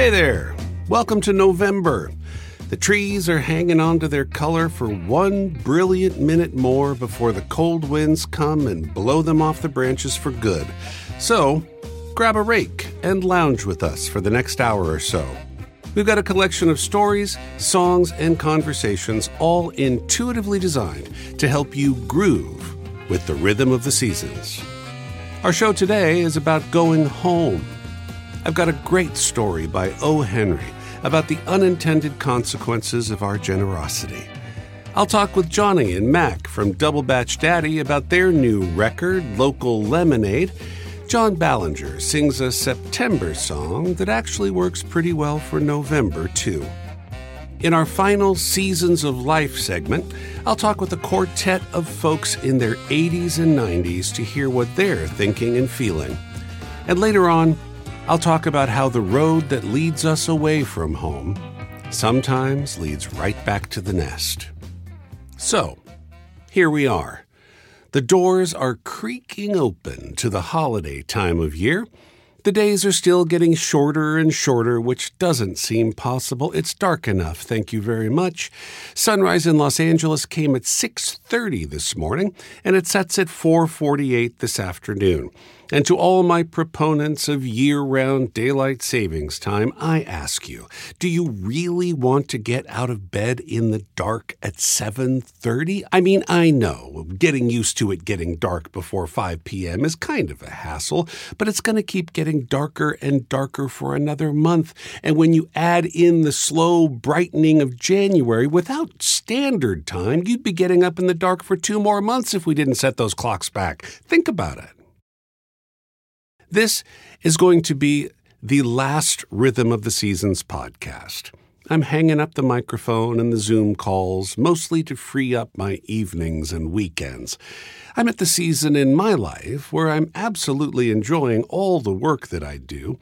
Hey there! Welcome to November. The trees are hanging on to their color for one brilliant minute more before the cold winds come and blow them off the branches for good. So, grab a rake and lounge with us for the next hour or so. We've got a collection of stories, songs, and conversations all intuitively designed to help you groove with the rhythm of the seasons. Our show today is about going home. I've got a great story by O. Henry about the unintended consequences of our generosity. I'll talk with Johnny and Mack from Double Batch Daddy about their new record, Local Lemonade. John Ballinger sings a September song that actually works pretty well for November, too. In our final Seasons of Life segment, I'll talk with a quartet of folks in their 80s and 90s to hear what they're thinking and feeling. And later on, I'll talk about how the road that leads us away from home sometimes leads right back to the nest. So, here we are. The doors are creaking open to the holiday time of year. The days are still getting shorter and shorter, which doesn't seem possible. It's dark enough, thank you very much. Sunrise in Los Angeles came at 6:30 this morning, and it sets at 4:48 this afternoon. And to all my proponents of year round daylight savings time, I ask you, do you really want to get out of bed in the dark at 7:30? I mean, I know getting used to it getting dark before 5 p.m. is kind of a hassle, but it's going to keep getting darker and darker for another month. And when you add in the slow brightening of January without standard time, you'd be getting up in the dark for two more months if we didn't set those clocks back. Think about it. This is going to be the last Rhythm of the Seasons podcast. I'm hanging up the microphone and the Zoom calls mostly to free up my evenings and weekends. I'm at the season in my life where I'm absolutely enjoying all the work that I do.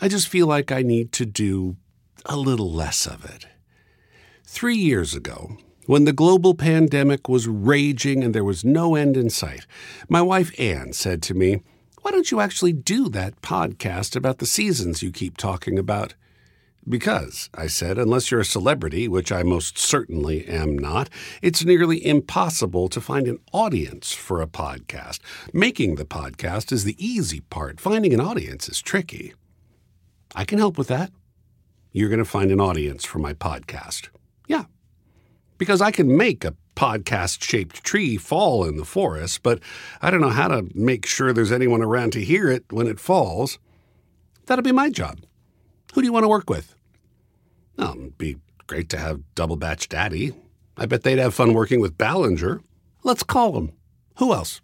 I just feel like I need to do a little less of it. Three years ago, when the global pandemic was raging and there was no end in sight, my wife Anne said to me, why don't you actually do that podcast about the seasons you keep talking about? Because, I said, unless you're a celebrity, which I most certainly am not, it's nearly impossible to find an audience for a podcast. Making the podcast is the easy part, finding an audience is tricky. I can help with that. You're going to find an audience for my podcast. Yeah. Because I can make a podcast shaped tree fall in the forest, but I don't know how to make sure there's anyone around to hear it when it falls. That'll be my job. Who do you want to work with? Well, it'd be great to have Double Batch Daddy. I bet they'd have fun working with Ballinger. Let's call them. Who else?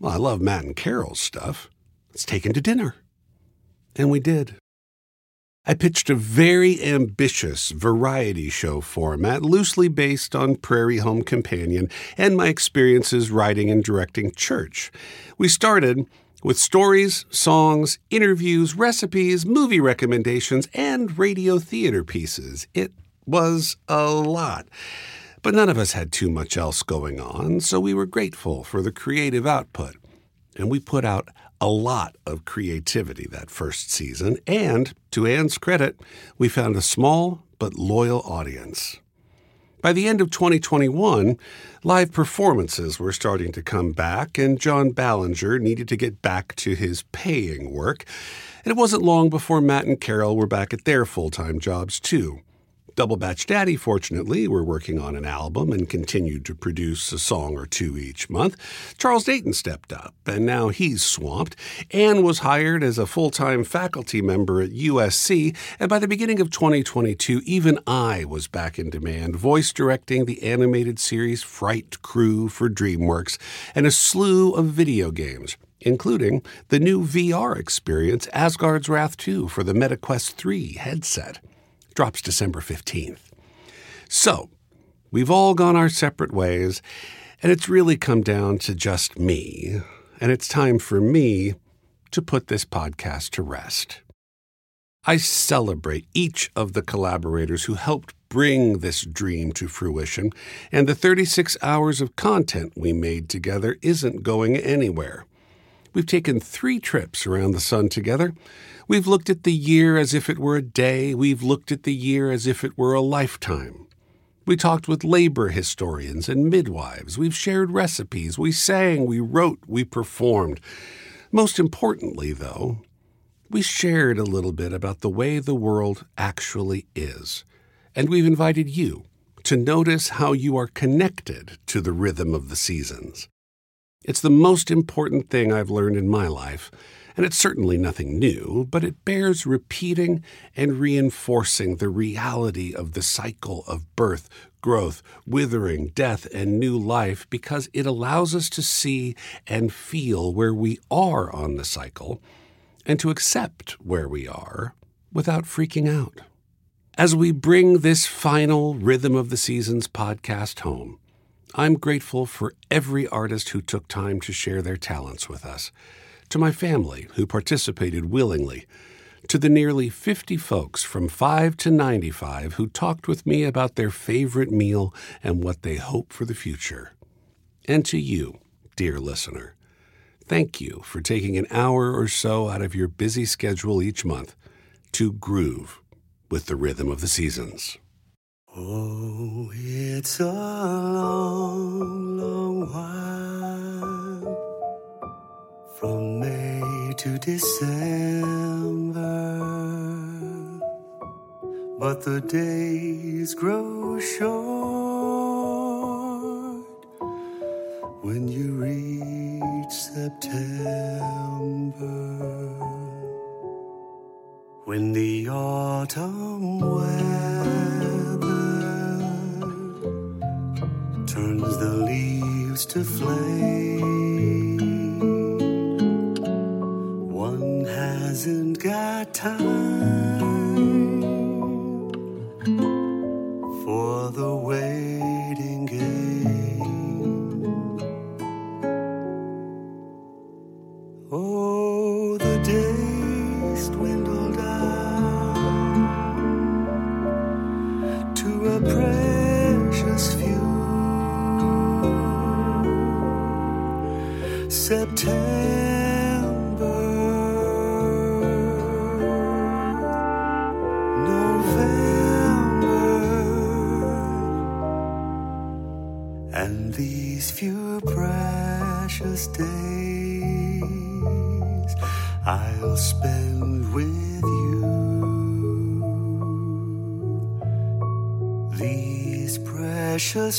Well, I love Matt and Carol's stuff. Let's take him to dinner. And we did. I pitched a very ambitious variety show format loosely based on Prairie Home Companion and my experiences writing and directing church. We started with stories, songs, interviews, recipes, movie recommendations, and radio theater pieces. It was a lot. But none of us had too much else going on, so we were grateful for the creative output. And we put out a lot of creativity that first season, and to Anne's credit, we found a small but loyal audience. By the end of 2021, live performances were starting to come back, and John Ballinger needed to get back to his paying work. And it wasn't long before Matt and Carol were back at their full time jobs, too. Double Batch Daddy, fortunately, were working on an album and continued to produce a song or two each month. Charles Dayton stepped up, and now he's swamped. Anne was hired as a full time faculty member at USC, and by the beginning of 2022, even I was back in demand, voice directing the animated series Fright Krewe for DreamWorks and a slew of video games including the new VR experience Asgard's Wrath 2 for the MetaQuest 3 headset drops December 15th. So, we've all gone our separate ways, and it's really come down to just me. And it's time for me to put this podcast to rest. I celebrate each of the collaborators who helped bring this dream to fruition, and the 36 hours of content we made together isn't going anywhere. We've taken three trips around the sun together. We've looked at the year as if it were a day. We've looked at the year as if it were a lifetime. We talked with labor historians and midwives. We've shared recipes. We sang, we wrote, we performed. Most importantly, though, we shared a little bit about the way the world actually is. And we've invited you to notice how you are connected to the rhythm of the seasons. It's the most important thing I've learned in my life, and it's certainly nothing new, but it bears repeating and reinforcing the reality of the cycle of birth, growth, withering, death, and new life because it allows us to see and feel where we are on the cycle and to accept where we are without freaking out. As we bring this final Rhythm of the Seasons podcast home, I'm grateful for every artist who took time to share their talents with us, to my family who participated willingly, to the nearly 50 folks from 5 to 95 who talked with me about their favorite meal and what they hope for the future. And to you, dear listener, thank you for taking an hour or so out of your busy schedule each month to groove with the rhythm of the seasons. Oh, it's a long, long while from May to December, but the days grow short. When you reach September. When the autumn weather turns the leaves to flame, hasn't got time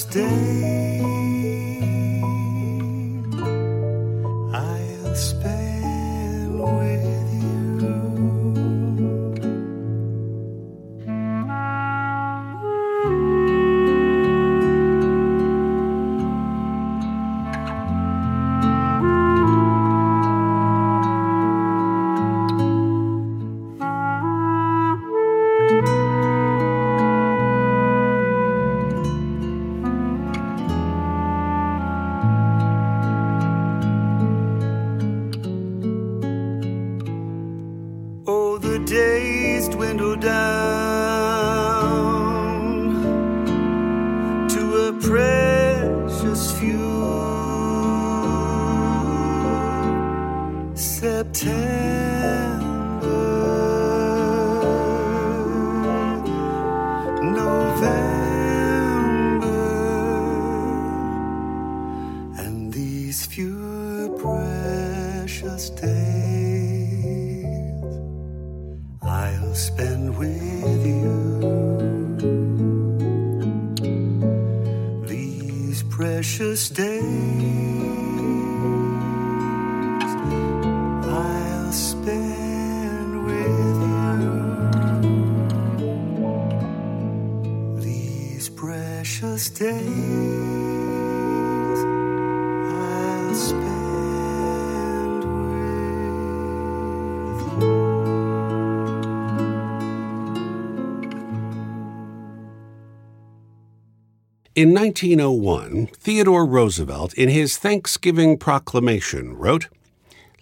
precious In 1901, Theodore Roosevelt, in his Thanksgiving proclamation, wrote,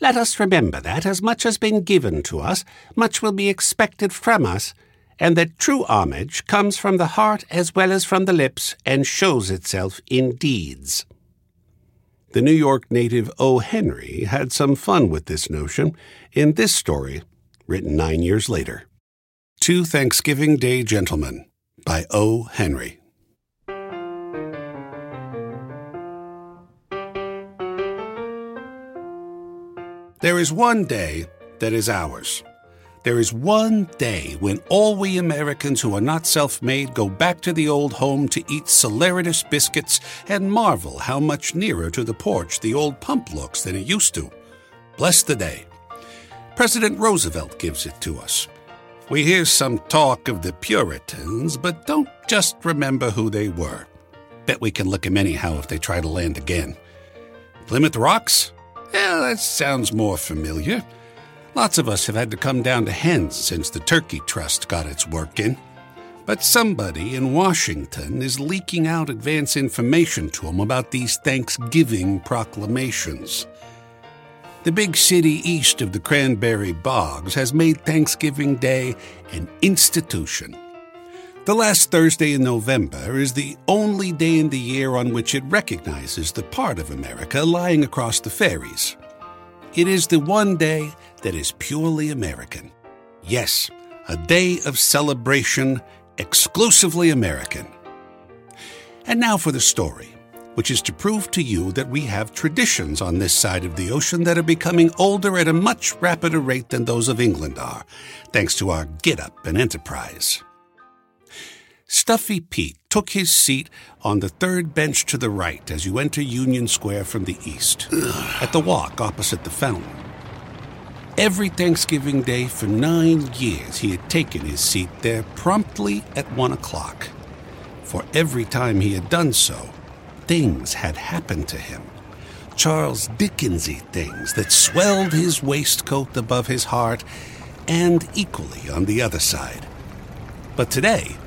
Let us remember that, as much has been given to us, much will be expected from us, and that true homage comes from the heart as well as from the lips and shows itself in deeds. The New York native O. Henry had some fun with this notion in this story, written nine years later. Two Thanksgiving Day Gentlemen by O. Henry. There is one day that is ours. There is one day when all we Americans who are not self made go back to the old home to eat saleratus biscuits and marvel how much nearer to the porch the old pump looks than it used to. Bless the day. President Roosevelt gives it to us. We hear some talk of the Puritans, but don't just remember who they were. Bet we can lick 'em anyhow if they try to land again. Plymouth Rocks? Yeah, that sounds more familiar. Lots of us have had to come down to hens since the Turkey Trust got its work in. But somebody in Washington is leaking out advance information to them about these Thanksgiving proclamations. The big city east of the Cranberry Bogs has made Thanksgiving Day an institution. The last Thursday in November is the only day in the year on which it recognizes the part of America lying across the ferries. It is the one day that is purely American. Yes, a day of celebration exclusively American. And now for the story, which is to prove to you that we have traditions on this side of the ocean that are becoming older at a much rapider rate than those of England are, thanks to our get up and enterprise. Stuffy Pete took his seat on the third bench to the right as you enter Union Square from the east, at the walk opposite the fountain. Every Thanksgiving Day for nine years, he had taken his seat there promptly at one o'clock. For every time he had done so, things had happened to him. Charles Dickensy things that swelled his waistcoat above his heart and equally on the other side. But today,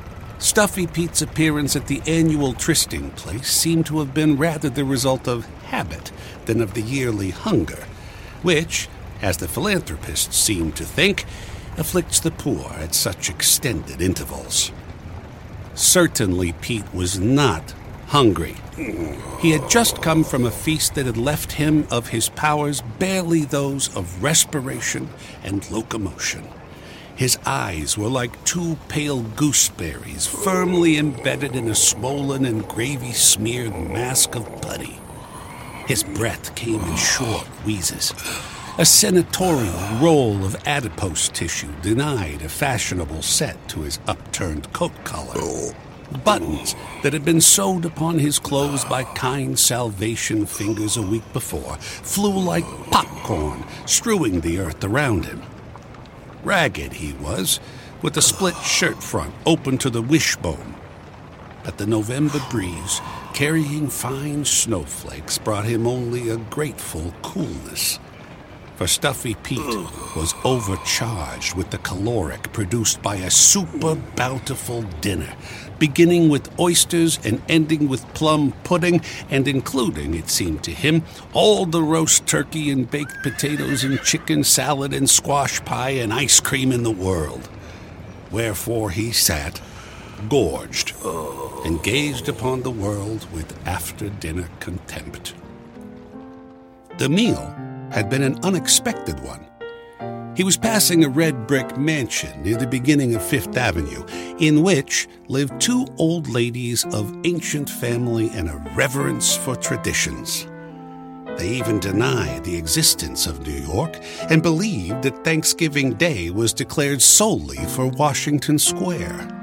Stuffy Pete's appearance at the annual trysting place seemed to have been rather the result of habit than of the yearly hunger, which, as the philanthropists seem to think, afflicts the poor at such extended intervals. Certainly, Pete was not hungry. He had just come from a feast that had left him of his powers barely those of respiration and locomotion. His eyes were like two pale gooseberries firmly embedded in a swollen and gravy smeared mask of putty. His breath came in short wheezes. A senatorial roll of adipose tissue denied a fashionable set to his upturned coat collar. Buttons that had been sewed upon his clothes by kind Salvation fingers a week before flew like popcorn, strewing the earth around him. Ragged he was, with a split shirt front open to the wishbone. But the November breeze, carrying fine snowflakes, brought him only a grateful coolness. For Stuffy Pete was overcharged with the caloric produced by a super bountiful dinner, beginning with oysters and ending with plum pudding, and including, it seemed to him, all the roast turkey and baked potatoes and chicken salad and squash pie and ice cream in the world. Wherefore he sat, gorged, and gazed upon the world with after dinner contempt. The meal had been an unexpected one. He was passing a red brick mansion near the beginning of Fifth Avenue, in which lived two old ladies of ancient family and a reverence for traditions. They even denied the existence of New York and believed that Thanksgiving Day was declared solely for Washington Square.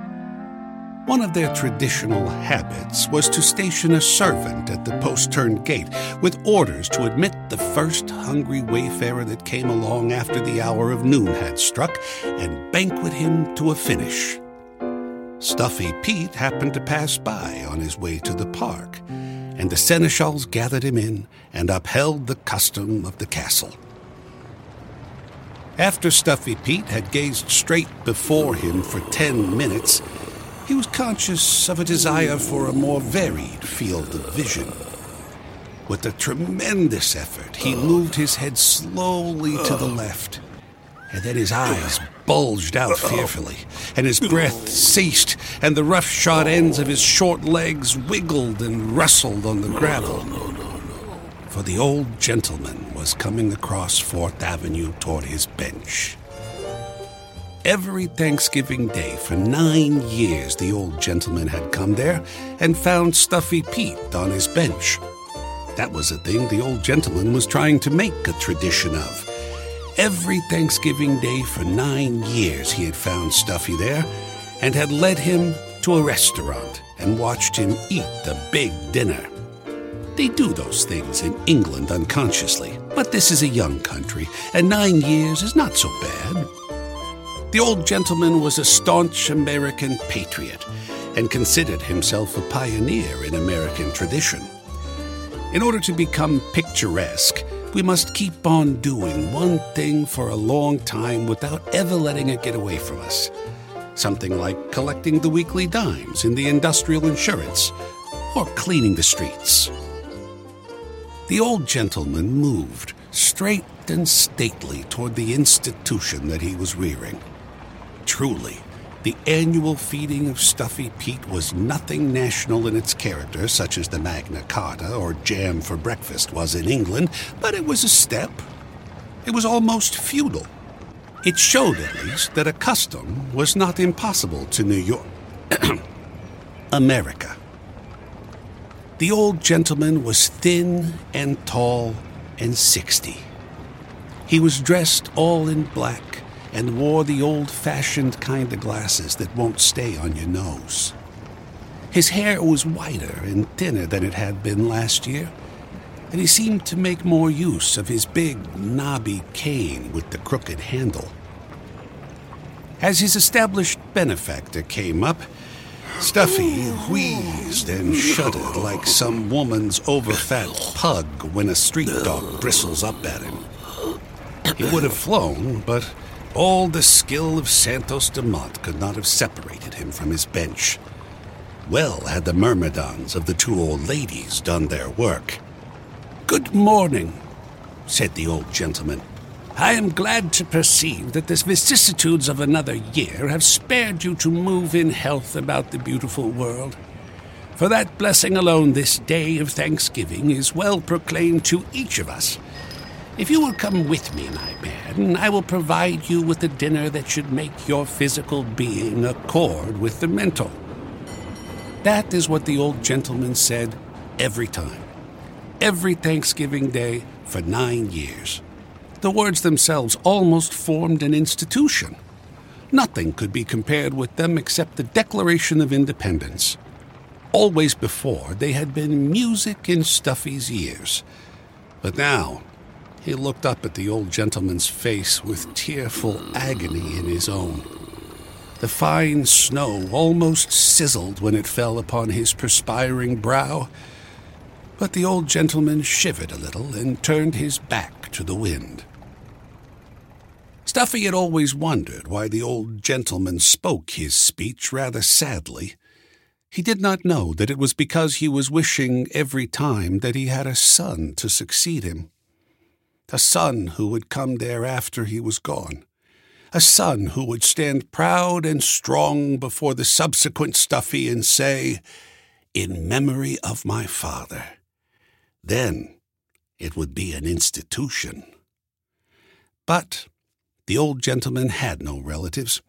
One of their traditional habits was to station a servant at the postern gate with orders to admit the first hungry wayfarer that came along after the hour of noon had struck and banquet him to a finish. Stuffy Pete happened to pass by on his way to the park, and the seneschals gathered him in and upheld the custom of the castle. After Stuffy Pete had gazed straight before him for ten minutes, he was conscious of a desire for a more varied field of vision. With a tremendous effort, he oh. moved his head slowly to the oh. left, and then his eyes bulged out fearfully, and his breath ceased, and the rough-shod ends of his short legs wiggled and rustled on the gravel. for the old gentleman was coming across Fourth Avenue toward his bench. Every Thanksgiving Day for nine years, the old gentleman had come there and found Stuffy Pete on his bench. That was a thing the old gentleman was trying to make a tradition of. Every Thanksgiving Day for nine years, he had found Stuffy there and had led him to a restaurant and watched him eat the big dinner. They do those things in England unconsciously, but this is a young country, and nine years is not so bad. The old gentleman was a staunch American patriot and considered himself a pioneer in American tradition. In order to become picturesque, we must keep on doing one thing for a long time without ever letting it get away from us. Something like collecting the weekly dimes in the industrial insurance or cleaning the streets. The old gentleman moved straight and stately toward the institution that he was rearing. Truly, the annual feeding of Stuffy Pete was nothing national in its character, such as the Magna Carta or jam for breakfast was in England, but it was a step. It was almost feudal. It showed, at least, that a custom was not impossible to New York. America. The old gentleman was thin and tall and sixty. He was dressed all in black and wore the old fashioned kind of glasses that won't stay on your nose. His hair was whiter and thinner than it had been last year, and he seemed to make more use of his big, knobby cane with the crooked handle. As his established benefactor came up, Stuffy wheezed and shuddered like some woman's overfat pug when a street dog bristles up at him. He would have flown, but all the skill of Santos Dumont could not have separated him from his bench. Well had the myrmidons of the two old ladies done their work. Good morning, said the old gentleman. I am glad to perceive that the vicissitudes of another year have spared you to move in health about the beautiful world. For that blessing alone, this day of thanksgiving is well proclaimed to each of us. If you will come with me, my man, I will provide you with a dinner that should make your physical being accord with the mental. That is what the old gentleman said every time, every Thanksgiving Day for nine years. The words themselves almost formed an institution. Nothing could be compared with them except the Declaration of Independence. Always before, they had been music in Stuffy's ears. But now, he looked up at the old gentleman's face with tearful agony in his own. The fine snow almost sizzled when it fell upon his perspiring brow, but the old gentleman shivered a little and turned his back to the wind. Stuffy had always wondered why the old gentleman spoke his speech rather sadly. He did not know that it was because he was wishing every time that he had a son to succeed him. A son who would come there after he was gone. A son who would stand proud and strong before the subsequent Stuffy and say, In memory of my father. Then it would be an institution. But the old gentleman had no relatives.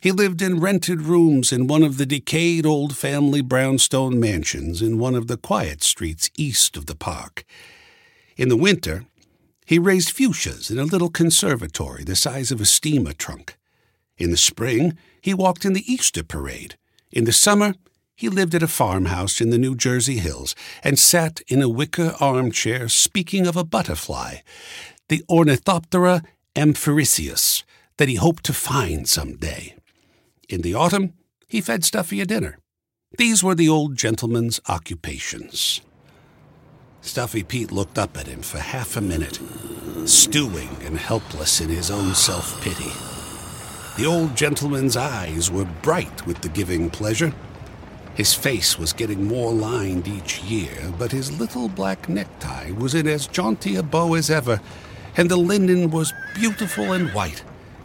He lived in rented rooms in one of the decayed old family brownstone mansions in one of the quiet streets east of the park. In the winter, he raised fuchsias in a little conservatory the size of a steamer trunk. In the spring, he walked in the Easter parade. In the summer, he lived at a farmhouse in the New Jersey hills and sat in a wicker armchair speaking of a butterfly, the Ornithoptera Amphrisius, that he hoped to find some day. In the autumn, he fed Stuffy a dinner. These were the old gentleman's occupations. Stuffy Pete looked up at him for half a minute, stewing and helpless in his own self pity. The old gentleman's eyes were bright with the giving pleasure. His face was getting more lined each year, but his little black necktie was in as jaunty a bow as ever, and the linen was beautiful and white,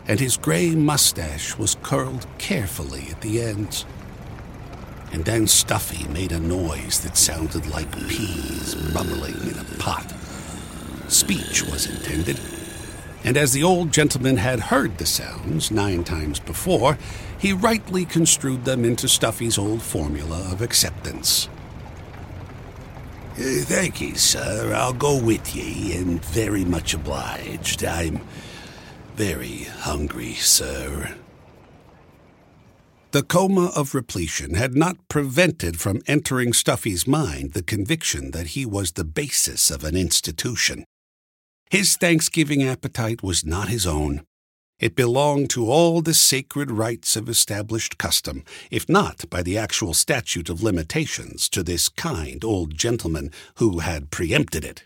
and his gray mustache was curled carefully at the ends. And then Stuffy made a noise that sounded like peas bubbling in a pot. speech was intended. And as the old gentleman had heard the sounds nine times before, he rightly construed them into Stuffy's old formula of acceptance. Uh, thank ye, sir. I'll go with ye, and very much obliged. I'm very hungry, sir. The coma of repletion had not prevented from entering Stuffy's mind the conviction that he was the basis of an institution. His Thanksgiving appetite was not his own. It belonged to all the sacred rites of established custom, if not by the actual statute of limitations to this kind old gentleman who had preempted it.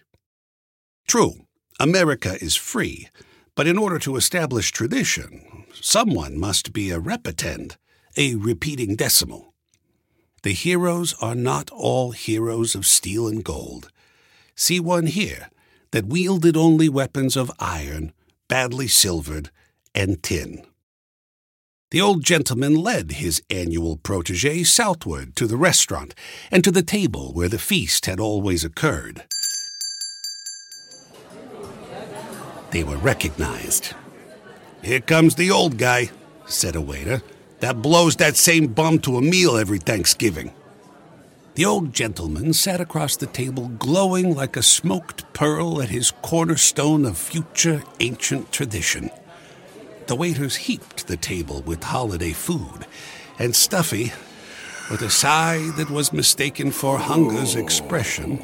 True, America is free, but in order to establish tradition, someone must be a repetend, a repeating decimal. The heroes are not all heroes of steel and gold. See one here that wielded only weapons of iron, badly silvered, and tin. The old gentleman led his annual protege southward to the restaurant and to the table where the feast had always occurred. They were recognized. Here comes the old guy, said a waiter, that blows that same bum to a meal every Thanksgiving. The old gentleman sat across the table, glowing like a smoked pearl at his cornerstone of future ancient tradition. The waiters heaped the table with holiday food, and Stuffy, with a sigh that was mistaken for hunger's expression,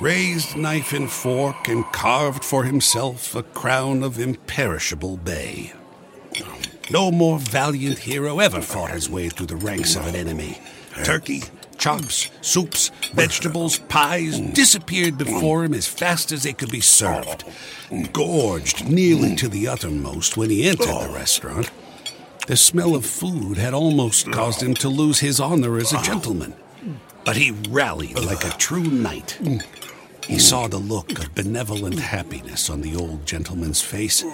raised knife and fork and carved for himself a crown of imperishable bay. No more valiant hero ever fought his way through the ranks of an enemy. Turkey, chops, soups, vegetables, pies disappeared before him as fast as they could be served. Gorged nearly to the uttermost when he entered the restaurant, the smell of food had almost caused him to lose his honor as a gentleman. But he rallied like a true knight. He saw the look of benevolent happiness on the old gentleman's face,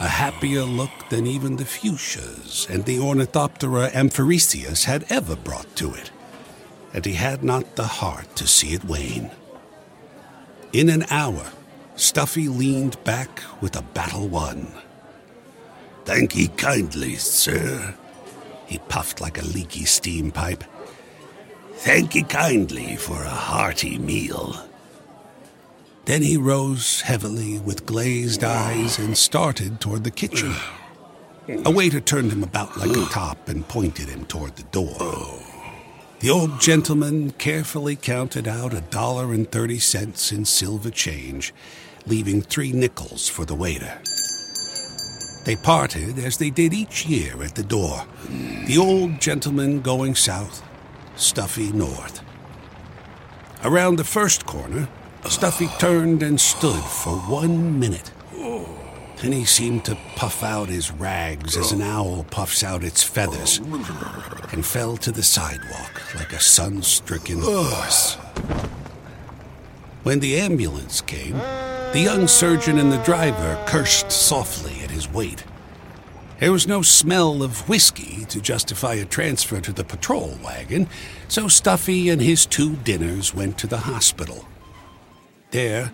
a happier look than even the fuchsias and the Ornithoptera amphrisius had ever brought to it, and he had not the heart to see it wane. In an hour, Stuffy leaned back with a battle won. Thank ye kindly, sir. He puffed like a leaky steam pipe. Thank ye kindly for a hearty meal. Then he rose heavily with glazed eyes and started toward the kitchen. A waiter turned him about like a top and pointed him toward the door. The old gentleman carefully counted out a dollar and thirty cents in silver change, leaving three nickels for the waiter. They parted as they did each year at the door, the old gentleman going south, Stuffy north. Around the first corner, Stuffy turned and stood for one minute. Then he seemed to puff out his rags as an owl puffs out its feathers and fell to the sidewalk like a sun stricken horse. When the ambulance came, the young surgeon and the driver cursed softly at his weight. There was no smell of whiskey to justify a transfer to the patrol wagon, so Stuffy and his two dinners went to the hospital. There,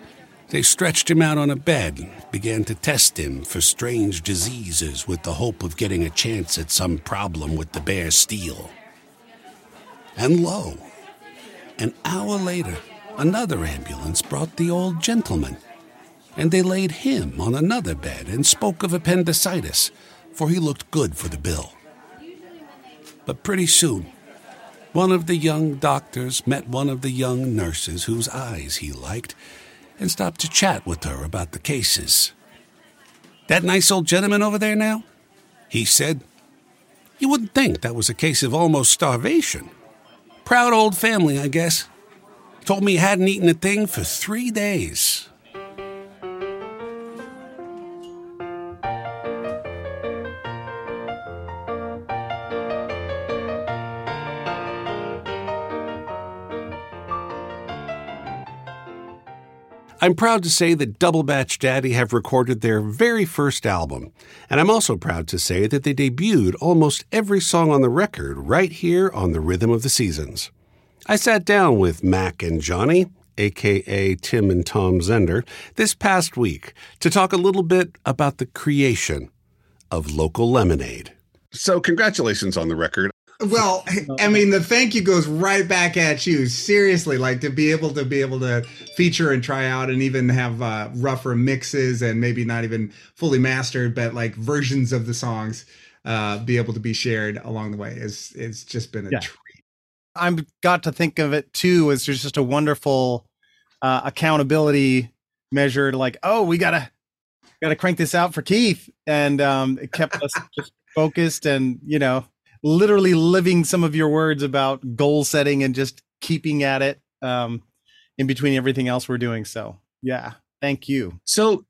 they stretched him out on a bed and began to test him for strange diseases with the hope of getting a chance at some problem with the bare steel. And lo, an hour later, another ambulance brought the old gentleman, and they laid him on another bed and spoke of appendicitis, for he looked good for the bill. But pretty soon, one of the young doctors met one of the young nurses whose eyes he liked and stopped to chat with her about the cases. That nice old gentleman over there now? He said. You wouldn't think that was a case of almost starvation. Proud old family, I guess. Told me he hadn't eaten a thing for three days. I'm proud to say that Double Batch Daddy have recorded their very first album, and I'm also proud to say that they debuted almost every song on the record right here on the Rhythm of the Seasons. I sat down with Mack and Johnny, aka Tim and Tom Zender, this past week to talk a little bit about the creation of local lemonade. So, congratulations on the record. Well, I mean, the thank you goes right back at you. Seriously, like to be able to be able to feature and try out, and even have uh, rougher mixes, and maybe not even fully mastered, but like versions of the songs, uh, be able to be shared along the way is it's just been a Yeah. treat. I've got to think of it too as just a wonderful uh, accountability measure. to Like, oh, we gotta gotta crank this out for Keythe, and um, it kept us just focused and you know, literally living some of your words about goal setting and just keeping at it um, in between everything else we're doing. So, yeah, thank you. So,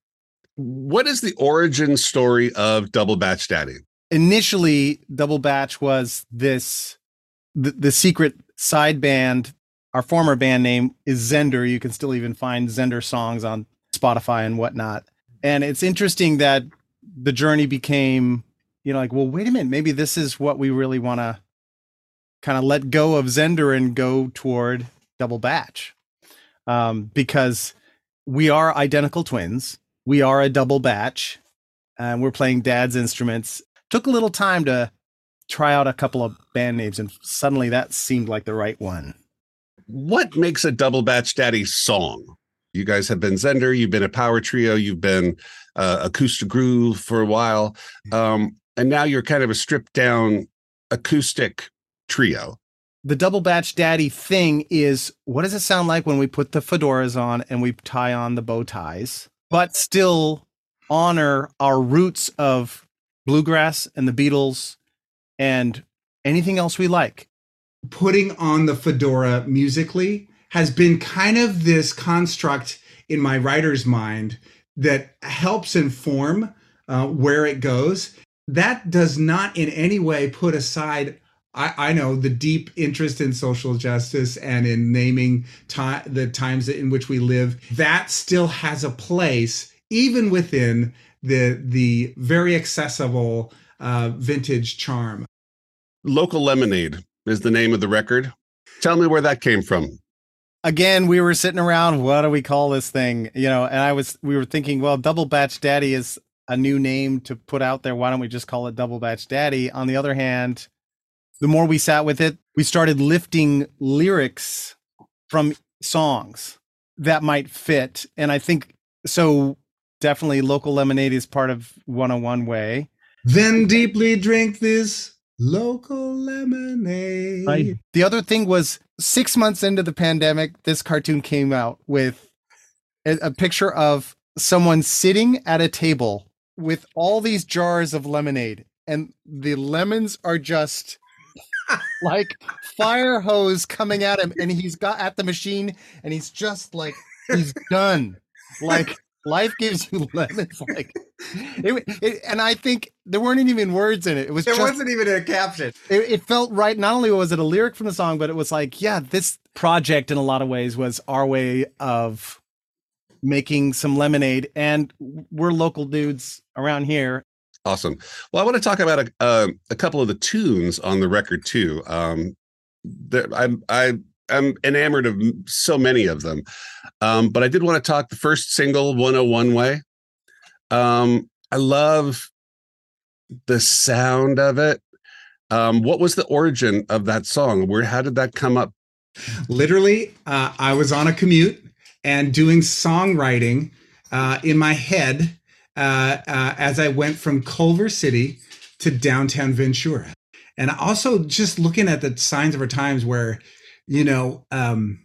what is the origin story of Double Batch Daddy? initially double batch was this the, the secret side band our former band name is zender you can still even find zender songs on spotify and whatnot and it's interesting that the journey became you know like well wait a minute maybe this is what we really want to kind of let go of zender and go toward double batch. Um, because we are identical twins we are a double batch and we're playing dad's instruments. Took a little time to try out a couple of band names and suddenly that seemed like the right one. What makes a Double Batch Daddy song? You guys have been Zender, you've been a power trio, you've been uh, acoustic groove for a while, um, and now you're kind of a stripped down acoustic trio. the double batch daddy thing is what does it sound like when we put the fedoras on and we tie on the bow ties but still honor our roots of bluegrass and the beatles and anything else we like putting on the fedora musically has been kind of this construct in my writer's mind that helps inform uh, where it goes. That does not in any way put aside. I, I know the deep interest in social justice and in naming ti- the times in which we live. That still has a place, even within the the very accessible uh, vintage charm. Local Lemonade is the name of the record. Tell me where that came from. again we were sitting around what do we call this thing you know and i was we were thinking well double batch daddy is a new name to put out there. Why don't we just call it double batch daddy? On the other hand the more we sat with it we started lifting lyrics from songs that might fit. And i think so definitely local lemonade is part of 101 way. Then deeply drink this local lemonade. The other thing was six months into the pandemic, this cartoon came out with a, a picture of someone sitting at a table with all these jars of lemonade, and the lemons are just like fire hose coming at him, and he's got at the machine, and he's just like he's done. Like life gives you lemons, like it, it, and I think there weren't even words in it. It was There wasn't even a caption. it, it felt right. Not only was it a lyric from the song, but it was like, yeah, this project in a lot of ways was our way of making some lemonade. And we're local dudes around here. Awesome. Well, I want to talk about a, uh, a couple of the tunes on the record too. Um, there, I'm I, I'm enamored of so many of them, um, but I did want to talk the first single, "101 Way." Um, I love the sound of it. Um, what was the origin of that song? Where how did that come up? Literally, uh, I was on a commute and doing songwriting uh, in my head uh, uh, as I went from Culver City to downtown Ventura. And also just looking at the signs of our times where, you know, um,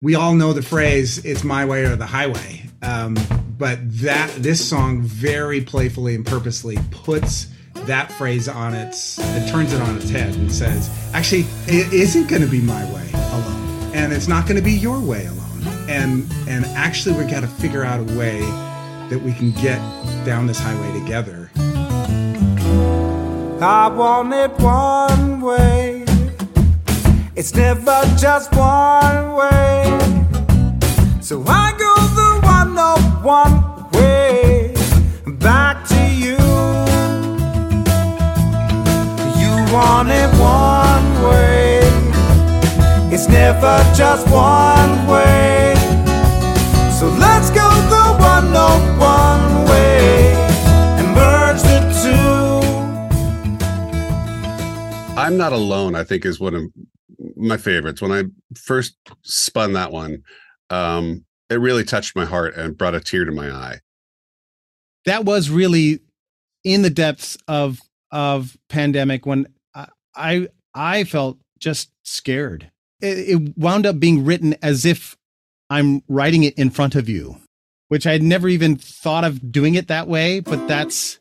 we all know the phrase "It's my way or the highway," um, but that this song very playfully and purposely puts that phrase on its, it turns it on its head and says, "Actually, it isn't going to be my way alone, and it's not going to be your way alone, and and actually, we got to figure out a way that we can get down this highway together." I want it one way. It's never just one way. So I go the one of one way back to you. You want it one way. It's never just one way. Not alone. I think is one of my favorites. When I first spun that one, um, it really touched my heart and brought a tear to my eye. That was really in the depths of of pandemic when I I, felt just scared. It, it wound up being written as if I'm writing it in front of you, which i had never even thought of doing it that way. But that's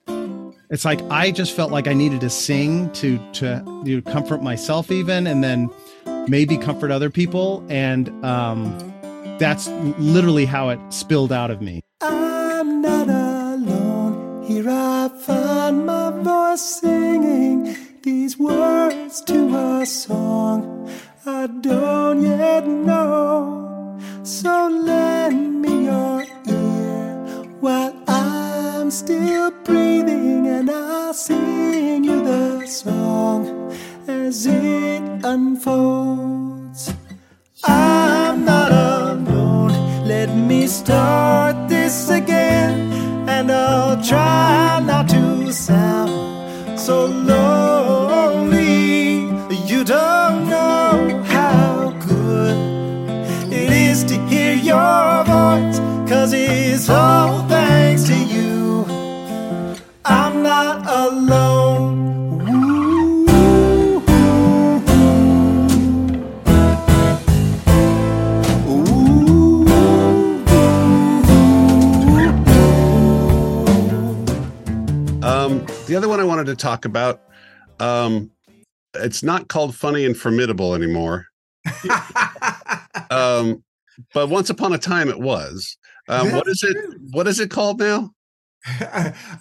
it's like I just felt like I needed to sing to to you know, comfort myself even, and then maybe comfort other people, and um, that's literally how it spilled out of me. I'm not alone. Here I find my voice singing these words to a song I don't yet know. So lend me your ear while I'm still breathing, and I'll sing you the song as it unfolds. I'm not alone. Let me start this again, and I'll try not to sound so lonely. You don't know how good it is to hear your voice, cause it's all. I'm not alone. Um, the other one I wanted to talk about, um, it's not called Funny and Formidable anymore. um, but once upon a time it was. Um, what is it? What is it called now?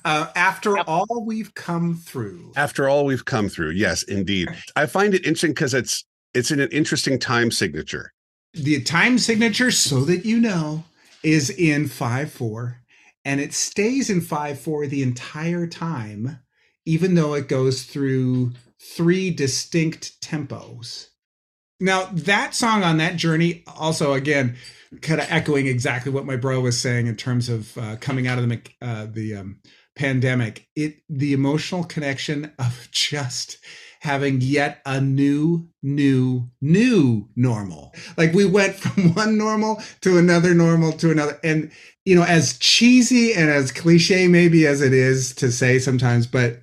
uh, after all we've come through. After all we've come through, yes, indeed. I find it interesting because it's it's in an interesting time signature. The time signature, so that you know, is in 5 4, and it stays in 5 4 the entire time, even though it goes through three distinct tempos. Now, that song on that journey, also, again, kind of echoing exactly what my bro was saying in terms of uh, coming out of the uh, the um, pandemic. It the emotional connection of just having yet a new, new, new normal. Like we went from one normal to another normal to another, and you know, as cheesy and as cliche maybe as it is to say sometimes, but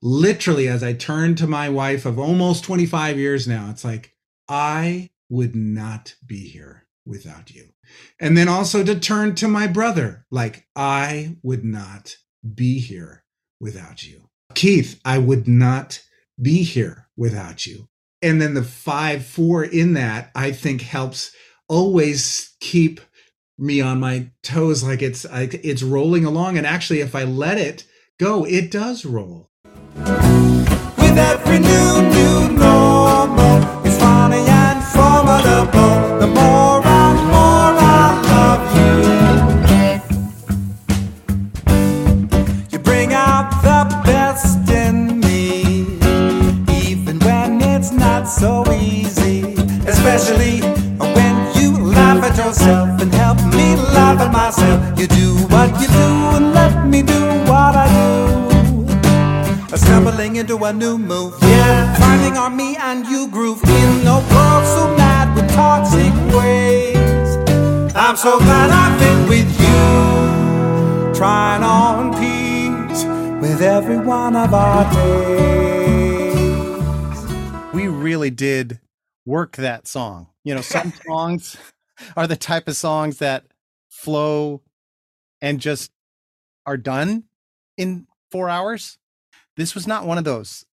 literally, as I turn to my wife of almost twenty five years now, it's like I would not be here without you. And then also to turn to my brother, like, I would not be here without you. Keith, I would not be here without you. And then the five, four in that, I think helps always keep me on my toes like it's like it's rolling along and actually if i let it go it does roll With every new, new normal, into a new move, yeah. Finding our me and you groove in so mad with toxic ways. I'm so glad I've been with you, trying on peace with every one of our days. we really did work that song. You know, some songs are the type of songs that flow and just are done in four hours. This was not one of those.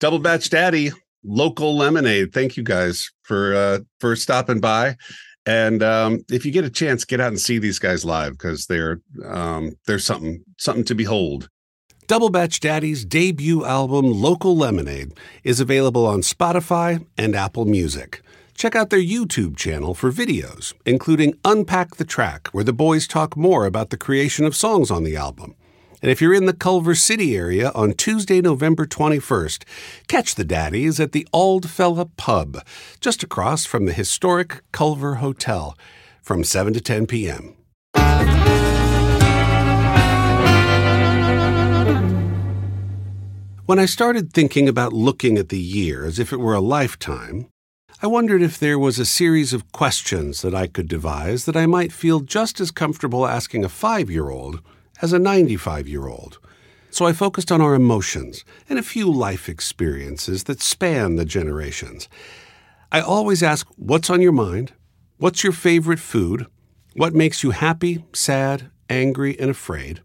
Double Batch Daddy, local lemonade. Thank you guys for uh for stopping by. And um if you get a chance, get out and see these guys live because they're um they're something something to behold. Double Batch Daddy's debut album, Local Lemonade, is available on Spotify and Apple Music. Check out their YouTube channel for videos, including Unpack the Track, where the boys talk more about the creation of songs on the album. And if you're in the Culver City area on Tuesday, November 21st, catch the daddies at the Old Fella Pub, just across from the historic Culver Hotel, from 7 to 10 p.m. When I started thinking about looking at the year as if it were a lifetime, I wondered if there was a series of questions that I could devise that I might feel just as comfortable asking a five year old as a 95 year old. So I focused on our emotions and a few life experiences that span the generations. I always ask, What's on your mind? What's your favorite food? What makes you happy, sad, angry, and afraid?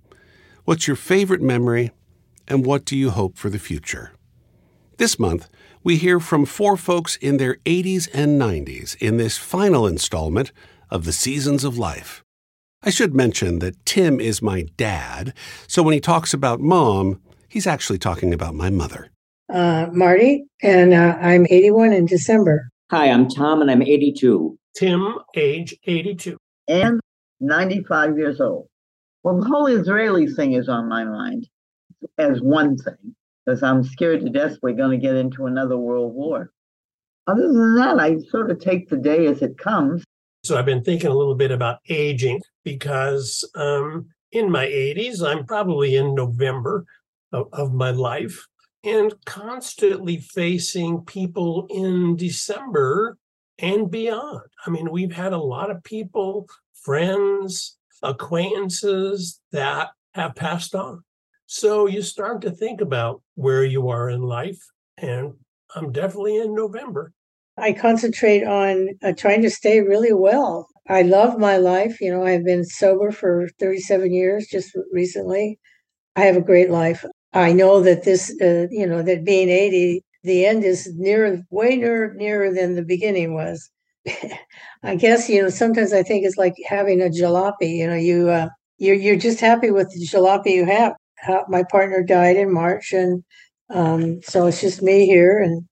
What's your favorite memory? And what do you hope for the future? This month, we hear from four folks in their 80s and 90s in this final installment of The Seasons of Life. I should mention that Tim is my dad, so when he talks about mom, he's actually talking about my mother. Uh, Marty, and uh, I'm 81 in December. Hi, I'm Tom, and I'm 82. Tim, age 82. And 95 years old. Well, the whole Israeli thing is on my mind as one thing, because I'm scared to death we're going to get into another world war. Other than that, I sort of take the day as it comes. So I've been thinking a little bit about aging because um, in my 80s, I'm probably in November of, of my life and constantly facing people in December and beyond. I mean, we've had a lot of people, friends, acquaintances that have passed on. So you start to think about where you are in life. And I'm definitely in November. I concentrate on uh, trying to stay really well. I love my life. You know, I've been sober for 37 years just recently. I have a great life. I know that this, uh, you know, that being 80, the end is nearer, way nearer, nearer than the beginning was. I guess, you know, sometimes I think it's like having a jalopy. You know, you, uh, you're, you're just happy with the jalopy you have. My partner died in March, and um, so it's just me here. And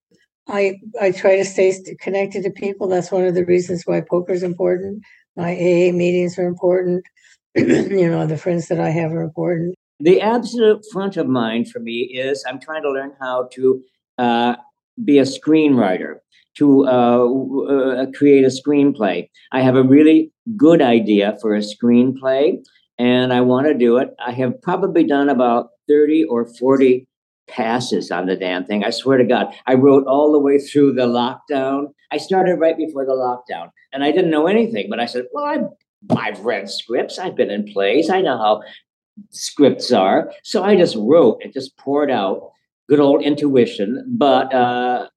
I I try to stay connected to people. That's one of the reasons why poker is important. My AA meetings are important. you know, the friends that I have are important. The absolute front of mind for me is I'm trying to learn how to uh, be a screenwriter, to uh, uh, create a screenplay. I have a really good idea for a screenplay, and I want to do it. I have probably done about 30 or 40 passes on the damn thing. I swear to God, I wrote all the way through the lockdown. I started right before the lockdown, and I didn't know anything. But I said, "Well, I've I've read scripts. I've been in plays. I know how scripts are." So I just wrote and just poured out good old intuition. But uh,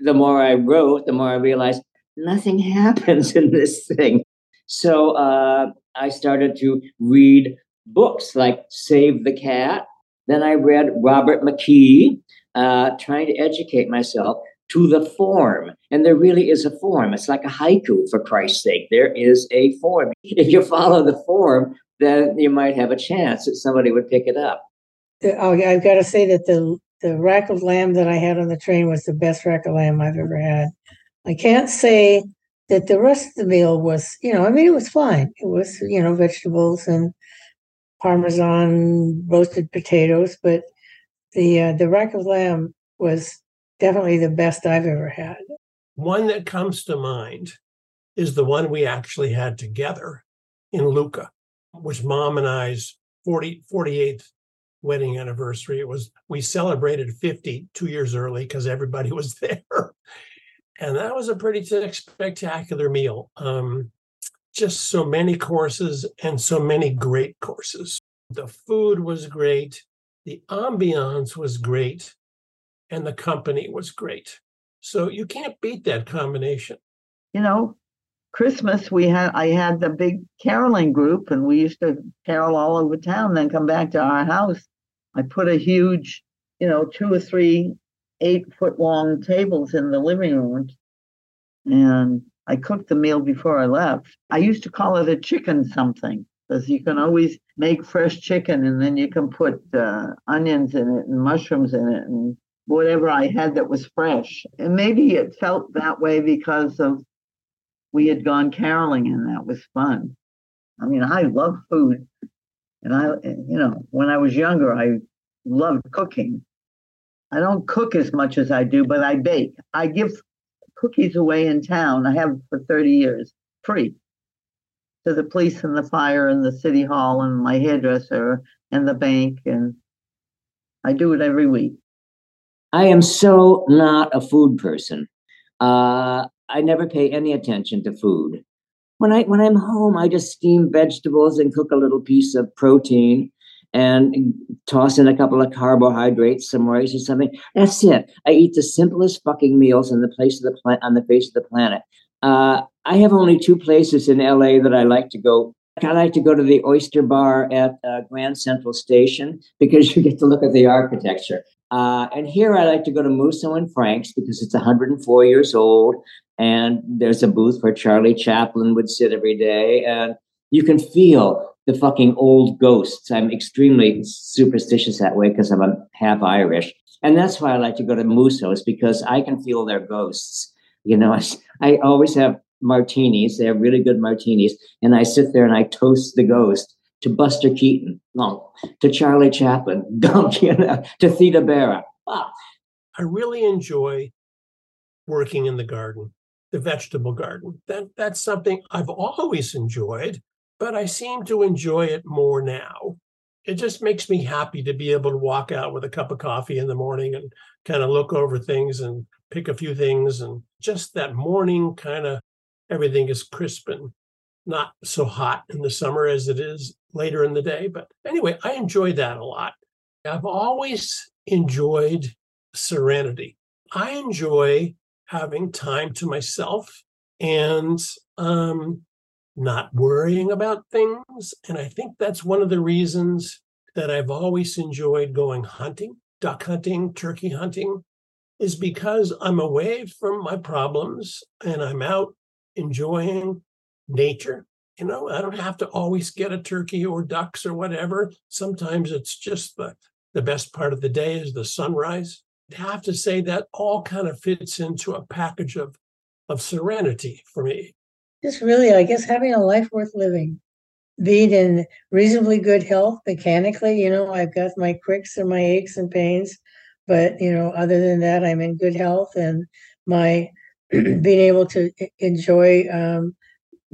the more I wrote, the more I realized nothing happens in this thing. So uh, I started to read books like Save the Cat then I read Robert McKee, uh, trying to educate myself to the form. And there really is a form. It's like a haiku, for Christ's sake. There is a form. If you follow the form, then you might have a chance that somebody would pick it up. Oh, I've got to say that the the rack of lamb that I had on the train was the best rack of lamb I've ever had. I can't say that the rest of the meal was, you know, I mean, it was fine. It was, you know, vegetables and parmesan roasted potatoes, but the uh, the rack of lamb was definitely the best I've ever had. One that comes to mind is the one we actually had together in Lucca, which mom and I's 40, 48th wedding anniversary. It was we celebrated 50 two years early because everybody was there. And that was a pretty spectacular meal. Um, just so many courses and so many great courses. The food was great, the ambiance was great, and the company was great. So you can't beat that combination. You know, Christmas we had I had the big caroling group and we used to carol all over town, then come back to our house. I put a huge, you know, two or three eight foot long tables in the living room. And I cooked the meal before I left. I used to call it a chicken something because you can always make fresh chicken and then you can put uh, onions in it and mushrooms in it and whatever I had that was fresh. And maybe it felt that way because of we had gone caroling and that was fun. I mean, I love food. And I, you know, when I was younger, I loved cooking. I don't cook as much as I do, but I bake. I give cookies away in town. I have for 30 years, free to the police and the fire and the city hall and my hairdresser and the bank. And I do it every week. I am so not a food person. Uh, I never pay any attention to food. When I when I'm home, I just steam vegetables and cook a little piece of protein and toss in a couple of carbohydrates, some rice or something. That's it. I eat the simplest fucking meals on the place of the pla- on the face of the planet. Uh, I have only two places in LA that I like to go. I like to go to the Oyster Bar at uh, Grand Central Station because you get to look at the architecture. Uh, and here I like to go to Musso and Frank's because it's 104 years old and there's a booth where Charlie Chaplin would sit every day. And you can feel the fucking old ghosts. I'm extremely superstitious that way because I'm a half Irish. And that's why I like to go to Musso's because I can feel their ghosts. You know, I, I always have martinis. They have really good martinis. And I sit there and I toast the ghost to Buster Keaton, no, to Charlie Chaplin, don't you know, to Theda Bara. Ah. I really enjoy working in the garden, the vegetable garden. That that's something I've always enjoyed but I seem to enjoy it more now. It just makes me happy to be able to walk out with a cup of coffee in the morning and kind of look over things and pick a few things. And just that morning kind of everything is crisp and not so hot in the summer as it is later in the day. But anyway, I enjoy that a lot. I've always enjoyed serenity. I enjoy having time to myself and um, not worrying about things. And I think that's one of the reasons that I've always enjoyed going hunting, duck hunting, turkey hunting, is because I'm away from my problems and I'm out enjoying nature. You know, I don't have to always get a turkey or ducks or whatever. Sometimes it's just the, the best part of the day is the sunrise. I have to say that all kind of fits into a package of of serenity for me just really, I guess, having a life worth living, being in reasonably good health mechanically. You know, I've got my cricks and my aches and pains, but you know, other than that, I'm in good health and my being able to enjoy um,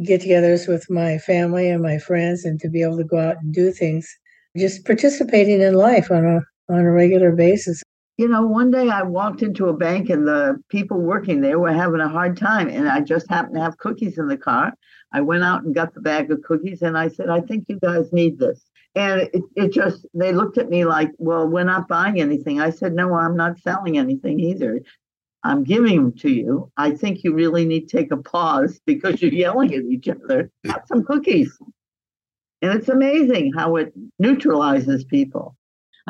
get-togethers with my family and my friends, and to be able to go out and do things, just participating in life on a on a regular basis. You know, one day I walked into a bank and the people working there were having a hard time. And I just happened to have cookies in the car. I went out and got the bag of cookies and I said, I think you guys need this. And it, it just, they looked at me like, well, we're not buying anything. I said, no, I'm not selling anything either. I'm giving them to you. I think you really need to take a pause because you're yelling at each other. Have some cookies. And it's amazing how it neutralizes people.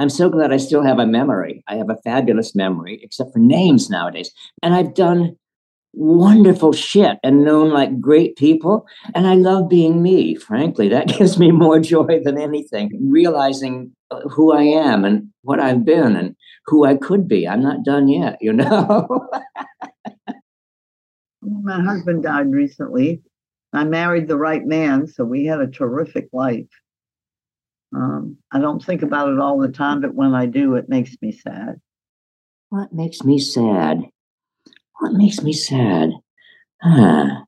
I'm so glad I still have a memory. I have a fabulous memory, except for names nowadays. And I've done wonderful shit and known like great people. And I love being me, frankly. That gives me more joy than anything. Realizing uh, who I am and what I've been and who I could be. I'm not done yet, you know? My husband died recently. I married the right man, so we had a terrific life. Um, I don't think about it all the time, but when I do, it makes me sad. What makes me sad? What makes me sad? Huh.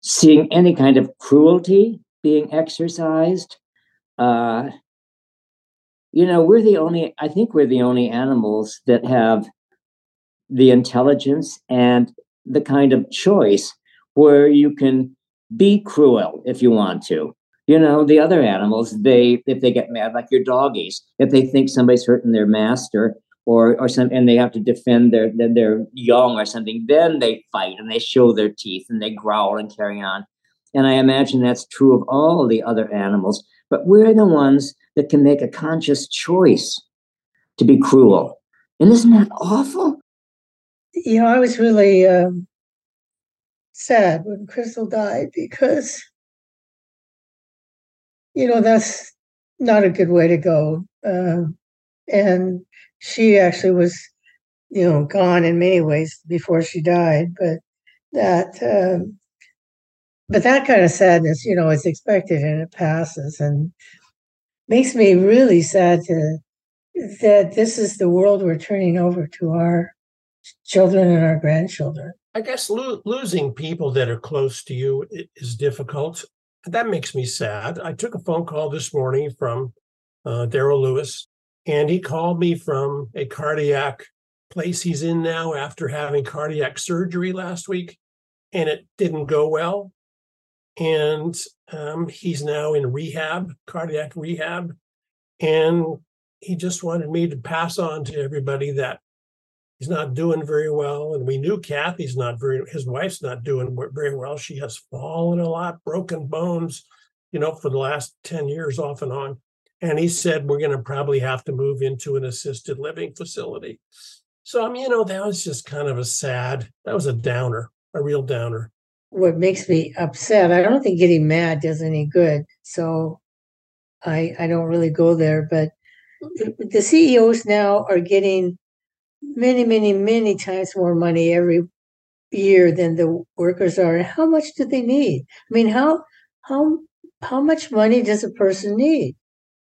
Seeing any kind of cruelty being exercised. Uh, you know, we're the only, I think we're the only animals that have the intelligence and the kind of choice where you can be cruel if you want to. You know, the other animals, they if they get mad, like your doggies, if they think somebody's hurting their master or or some and they have to defend their their young or something, then they fight and they show their teeth and they growl and carry on. And I imagine that's true of all the other animals. But we're the ones that can make a conscious choice to be cruel. And isn't that awful? You know, I was really um, sad when Crystal died because you know, that's not a good way to go. Uh, and she actually was, you know, gone in many ways before she died. But that, um, but that kind of sadness, you know, is expected and it passes, and makes me really sad to that this is the world we're turning over to our children and our grandchildren. I guess lo- losing people that are close to you is difficult that makes me sad. I took a phone call this morning from uh, Daryl Lewis, and he called me from a cardiac place he's in now after having cardiac surgery last week, and it didn't go well. And um, he's now in rehab, cardiac rehab. And he just wanted me to pass on to everybody that he's not doing very well. And we knew Kathy's not very, his wife's not doing very well. She has fallen a lot, broken bones, you know, for the last 10 years off and on. And he said, we're going to probably have to move into an assisted living facility. So, I mean, you know, that was just kind of a sad, that was a downer, a real downer. What makes me upset, I don't think getting mad does any good. So I, I don't really go there, but the CEOs now are getting many, many, many times more money every year than the workers are. How much do they need? I mean, how how how much money does a person need?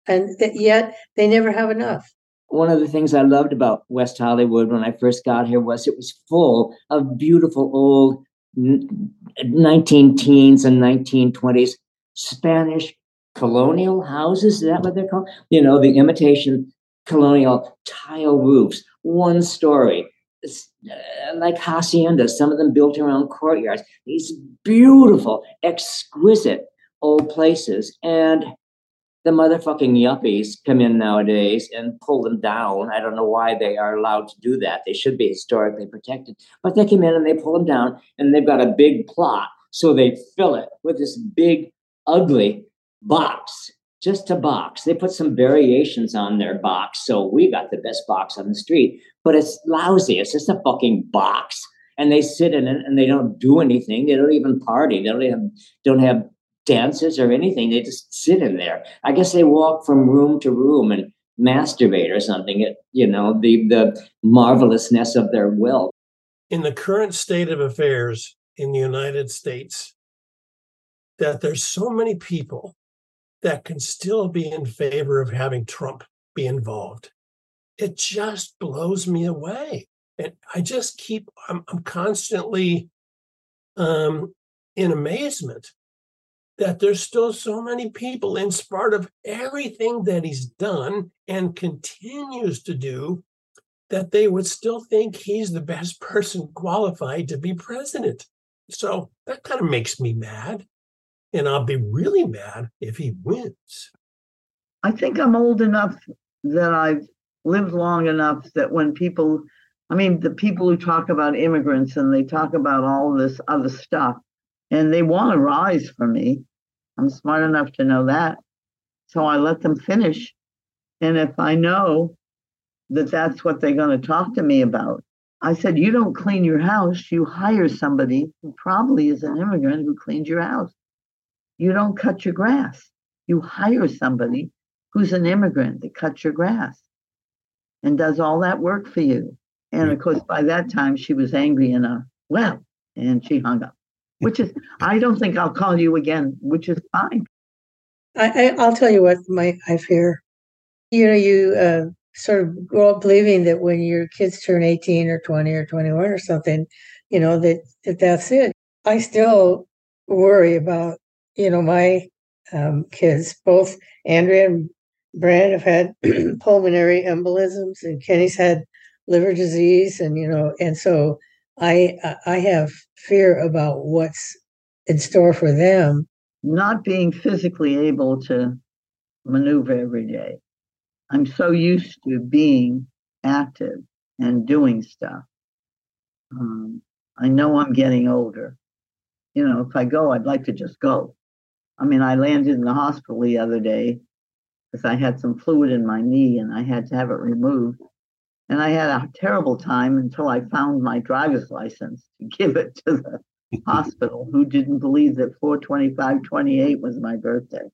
And yet they never have enough. One of the things I loved about West Hollywood when I first got here was it was full of beautiful old 19 teens and 1920s Spanish colonial houses. Is that what they're called? You know, the imitation colonial tile roofs, one story, uh, like haciendas, some of them built around courtyards. These beautiful, exquisite old places. And the motherfucking yuppies come in nowadays and pull them down. I don't know why they are allowed to do that. They should be historically protected. But they come in and they pull them down and they've got a big plot. So they fill it with this big, ugly box, just a box. They put some variations on their box. So we got the best box on the street, but it's lousy. It's just a fucking box. And they sit in it and they don't do anything. They don't even party. They don't have don't have dances or anything. They just sit in there. I guess they walk from room to room and masturbate or something. It, you know, the the marvelousness of their will. In the current state of affairs in the United States, that there's so many people that can still be in favor of having Trump be involved. It just blows me away. And I just keep, I'm, I'm constantly um, in amazement that there's still so many people, in spite of everything that he's done and continues to do, that they would still think he's the best person qualified to be president. So that kind of makes me mad. And I'll be really mad if he wins. I think I'm old enough that I've lived long enough that when people, I mean, the people who talk about immigrants and they talk about all this other stuff, and they want to rise for me. I'm smart enough to know that. So I let them finish. And if I know that that's what they're going to talk to me about, I said, You don't clean your house, you hire somebody who probably is an immigrant who cleans your house. You don't cut your grass. You hire somebody who's an immigrant that cuts your grass and does all that work for you. And of course, by that time, she was angry enough. Well, and she hung up, which is, I don't think I'll call you again, which is fine. I, I, will tell you what my I fear. You know, you uh, sort of grow up believing that when your kids turn 18 or 20 or 21 or something, you know, that, that that's it. I still worry about you know, my um, kids, both Andrea and Brad, have had pulmonary embolisms, and Kenny's had liver disease, and you know, and so I I have fear about what's in store for them. Not being physically able to maneuver every day. I'm so used to being active and doing stuff. Um, I know I'm getting older. You know, if I go, I'd like to just go. I mean, I landed in the hospital the other day because I had some fluid in my knee and I had to have it removed. And I had a terrible time until I found my driver's license to give it to the hospital who didn't believe that 42528 was my birthday.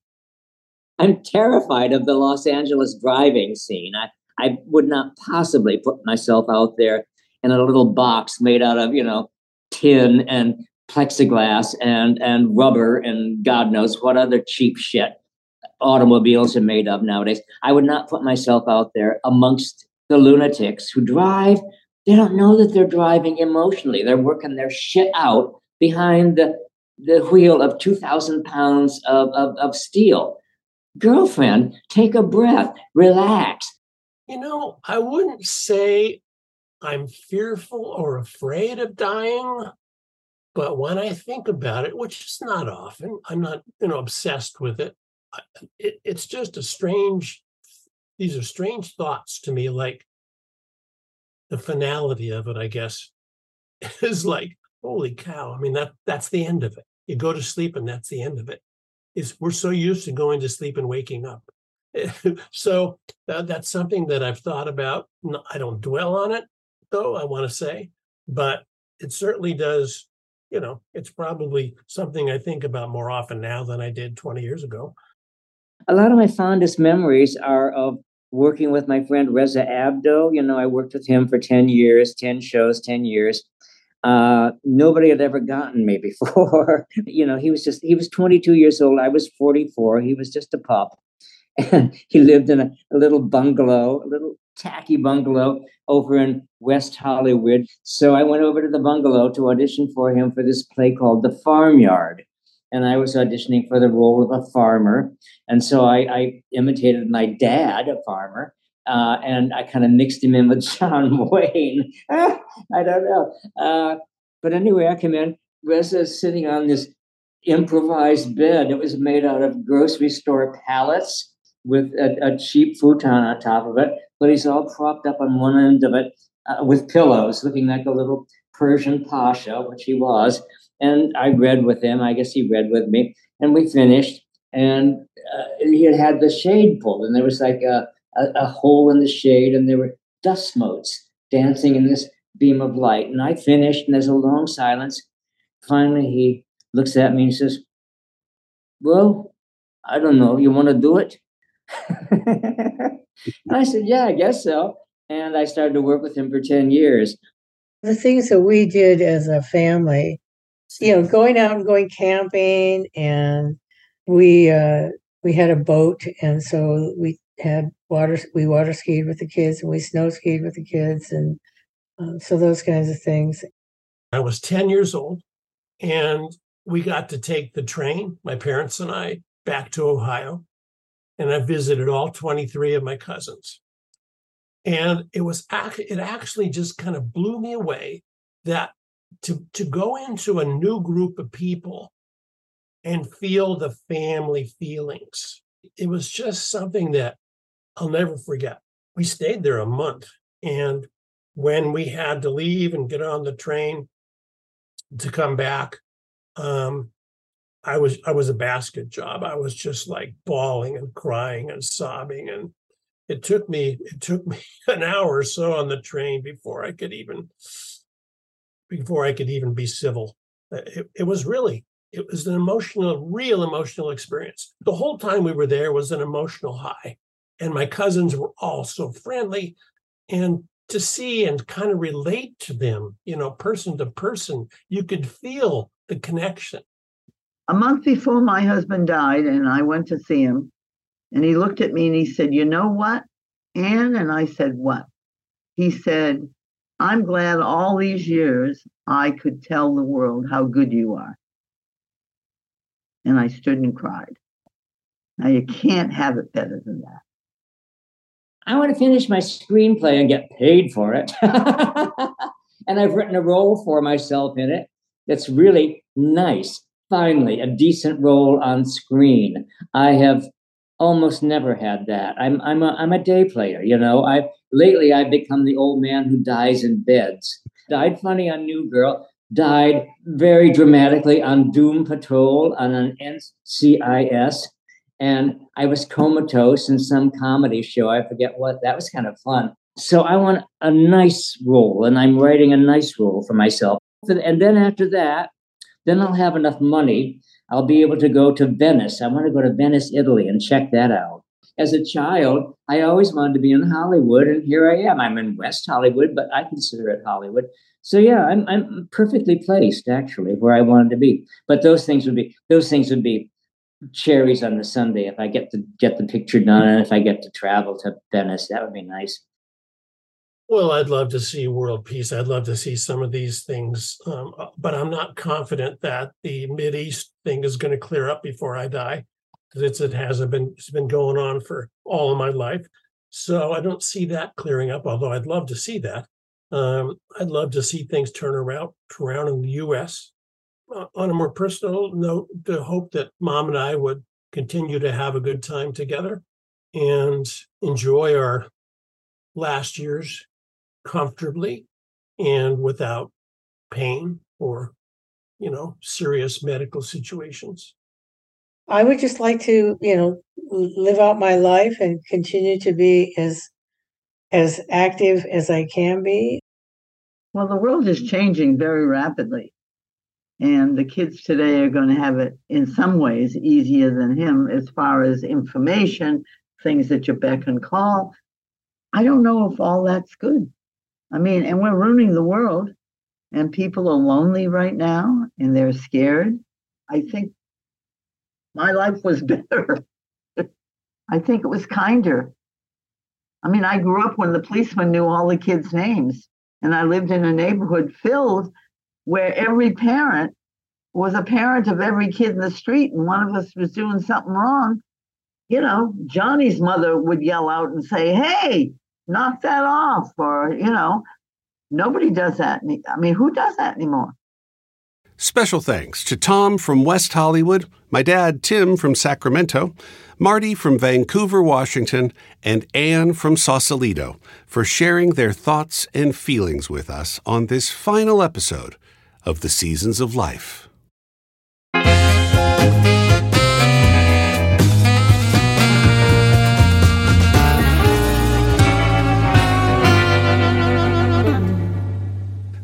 I'm terrified of the Los Angeles driving scene. I, I would not possibly put myself out there in a little box made out of, you know, tin and plexiglass and and rubber and God knows what other cheap shit automobiles are made of nowadays. I would not put myself out there amongst the lunatics who drive. They don't know that they're driving emotionally. They're working their shit out behind the, the wheel of 2,000 pounds of, of, of steel. Girlfriend, take a breath, relax. You know, I wouldn't say I'm fearful or afraid of dying. But when I think about it, which is not often, I'm not, you know, obsessed with it. it it's just a strange, these are strange thoughts to me, like the finality of it, I guess, is like, holy cow. I mean, that that's the end of it. You go to sleep and that's the end of it. Is we're so used to going to sleep and waking up. so that, that's something that I've thought about. I don't dwell on it, though, I want to say, but it certainly does. You know, it's probably something I think about more often now than I did 20 years ago. A lot of my fondest memories are of working with my friend Reza Abdoh. You know, I worked with him for 10 years, 10 shows, 10 years. Uh, nobody had ever gotten me before. you know, he was just, he was 22 years old. I was 44. He was just a pup. And he lived in a, a little bungalow, a little tacky bungalow over in West Hollywood. So I went over to the bungalow to audition for him for this play called The Farmyard. And I was auditioning for the role of a farmer. And so I, I imitated my dad, a farmer, uh, and I kind of mixed him in with John Wayne. I don't know. Uh, but anyway, I come in. Reza is sitting on this improvised bed. It was made out of grocery store pallets with a, a, cheap futon on top of it, but he's all propped up on one end of it uh, with pillows, looking like a little Persian pasha, which he was. And I read with him. I guess he read with me, and we finished. And uh, he had had the shade pulled, and there was like a, a, a hole in the shade, and there were dust motes dancing in this beam of light. And I finished, and there's a long silence. Finally, he looks at me and says, Well, I don't know. You want to do it? I said, Yeah, I guess so. And I started to work with him for 10 years. The things that we did as a family, you know, going out and going camping, and we uh, we had a boat, and so we had water. We water skied with the kids, and we snow skied with the kids, and um, so those kinds of things. I was 10 years old, and we got to take the train, my parents and I, back to Ohio and I visited all 23 of my cousins. And it was it actually just kind of blew me away that to to go into a new group of people and feel the family feelings. It was just something that I'll never forget. We stayed there a month and when we had to leave and get on the train to come back, um, I was I was a basket job. I was just like bawling and crying and sobbing and it took me it took me an hour or so on the train before I could even before I could even be civil. Uh, it, it was really it was an emotional real emotional experience. The whole time we were there was an emotional high and my cousins were all so friendly and to see and kind of relate to them, you know, person to person, you could feel the connection a month before my husband died, and I went to see him, and he looked at me and he said, You know what, Anne? And I said, What? He said, I'm glad all these years I could tell the world how good you are. And I stood and cried. Now, you can't have it better than that. I want to finish my screenplay and get paid for it. and I've written a role for myself in it that's really nice finally a decent role on screen. I have almost never had that. I'm I'm a I'm a day player, you know. I lately I've become the old man who dies in beds. Died funny on New Girl, died very dramatically on Doom Patrol on an NCIS, and I was comatose in some comedy show. I forget what. That was kind of fun. So I want a nice role, and I'm writing a nice role for myself. And then after that, then I'll have enough money. I'll be able to go to Venice. I want to go to Venice, Italy, and check that out. As a child, I always wanted to be in Hollywood, and here I am. I'm in West Hollywood, but I consider it Hollywood. So yeah, I'm I'm perfectly placed actually where I wanted to be. But those things would be those things would be cherries on the sundae if I get to get the picture done and if I get to travel to Venice. That would be nice. Well, I'd love to see world peace. I'd love to see some of these things, um, but I'm not confident that the Mid East thing is going to clear up before I die, because it hasn't been. It's been going on for all of my life, so I don't see that clearing up. Although I'd love to see that. Um, I'd love to see things turn around around in the U.S. Uh, on a more personal note, the hope that mom and I would continue to have a good time together and enjoy our last years comfortably and without pain or you know serious medical situations I would just like to, you know, live out my life and continue to be as as active as I can be. Well, the world is changing very rapidly. And the kids today are going to have it in some ways easier than him as far as information, things that you beck and call. I don't know if all that's good. I mean, and we're ruining the world, and people are lonely right now and they're scared. I think my life was better. I think it was kinder. I mean, I grew up when the policeman knew all the kids' names, and I lived in a neighborhood filled where every parent was a parent of every kid in the street, and one of us was doing something wrong. You know, Johnny's mother would yell out and say, Hey, knock that off. Or, you know, nobody does that. I mean, who does that anymore? Special thanks to Tom from West Hollywood, my dad Tim from Sacramento, Marty from Vancouver, Washington, and Anne from Sausalito for sharing their thoughts and feelings with us on this final episode of The Seasons of Life.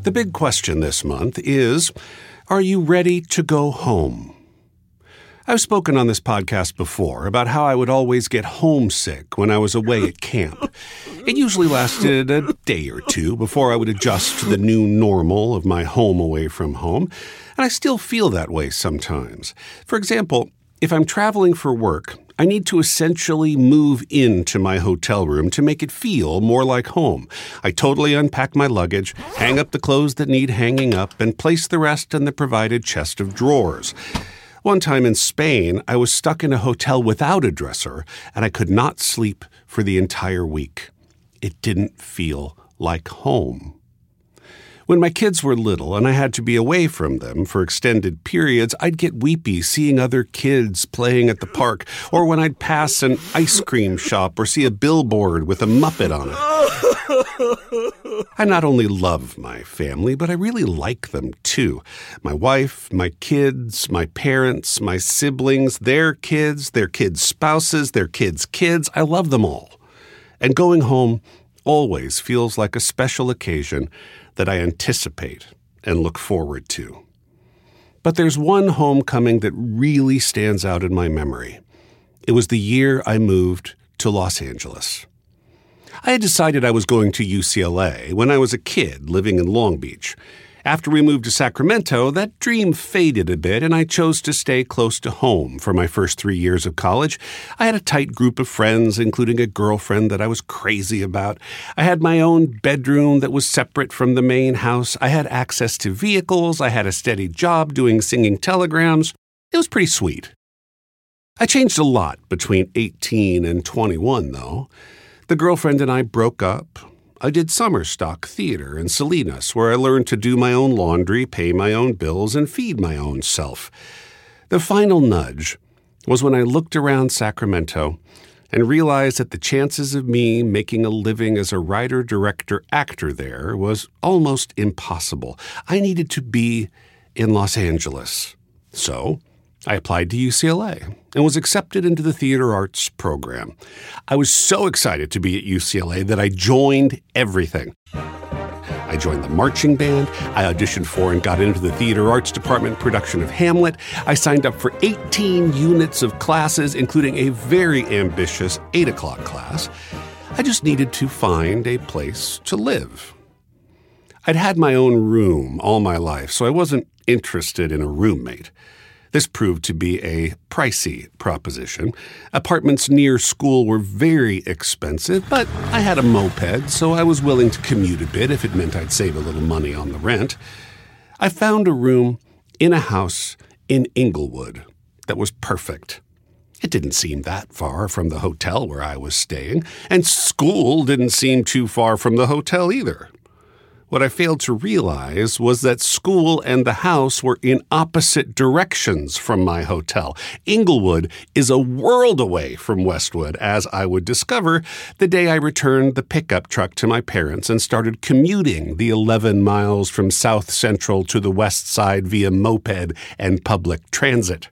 The big question this month is Are you ready to go home? I've spoken on this podcast before about how I would always get homesick when I was away at camp. It usually lasted a day or two before I would adjust to the new normal of my home away from home, and I still feel that way sometimes. For example, if I'm traveling for work, I need to essentially move into my hotel room to make it feel more like home. I totally unpack my luggage, hang up the clothes that need hanging up, and place the rest in the provided chest of drawers. One time in Spain, I was stuck in a hotel without a dresser, and I could not sleep for the entire week. It didn't feel like home. When my kids were little and I had to be away from them for extended periods, I'd get weepy seeing other kids playing at the park, or when I'd pass an ice cream shop or see a billboard with a Muppet on it. I not only love my family, but I really like them too. My wife, my kids, my parents, my siblings, their kids, their kids' spouses, their kids' kids. I love them all. And going home always feels like a special occasion that I anticipate and look forward to. But there's one homecoming that really stands out in my memory. It was the year I moved to Los Angeles. I had decided I was going to UCLA when I was a kid living in Long Beach. After we moved to Sacramento, that dream faded a bit, and I chose to stay close to home for my first three years of college. I had a tight group of friends, including a girlfriend that I was crazy about. I had my own bedroom that was separate from the main house. I had access to vehicles. I had a steady job doing singing telegrams. It was pretty sweet. I changed a lot between 18 and 21, though. The girlfriend and I broke up. I did summer stock theater in Salinas, where I learned to do my own laundry, pay my own bills, and feed my own self. The final nudge was when I looked around Sacramento and realized that the chances of me making a living as a writer, director, actor there was almost impossible. I needed to be in Los Angeles. So I applied to UCLA and was accepted into the theater arts program. I was so excited to be at UCLA that I joined everything. I joined the marching band. I auditioned for and got into the theater arts department production of Hamlet. I signed up for 18 units of classes, including a very ambitious 8 o'clock class. I just needed to find a place to live. I'd had my own room all my life, so I wasn't interested in a roommate. This proved to be a pricey proposition. Apartments near school were very expensive, but I had a moped, so I was willing to commute a bit if it meant I'd save a little money on the rent. I found a room in a house in Inglewood that was perfect. It didn't seem that far from the hotel where I was staying, and school didn't seem too far from the hotel either. What I failed to realize was that school and the house were in opposite directions from my hotel. Inglewood is a world away from Westwood, as I would discover the day I returned the pickup truck to my parents and started commuting the 11 miles from South Central to the West Side via moped and public transit.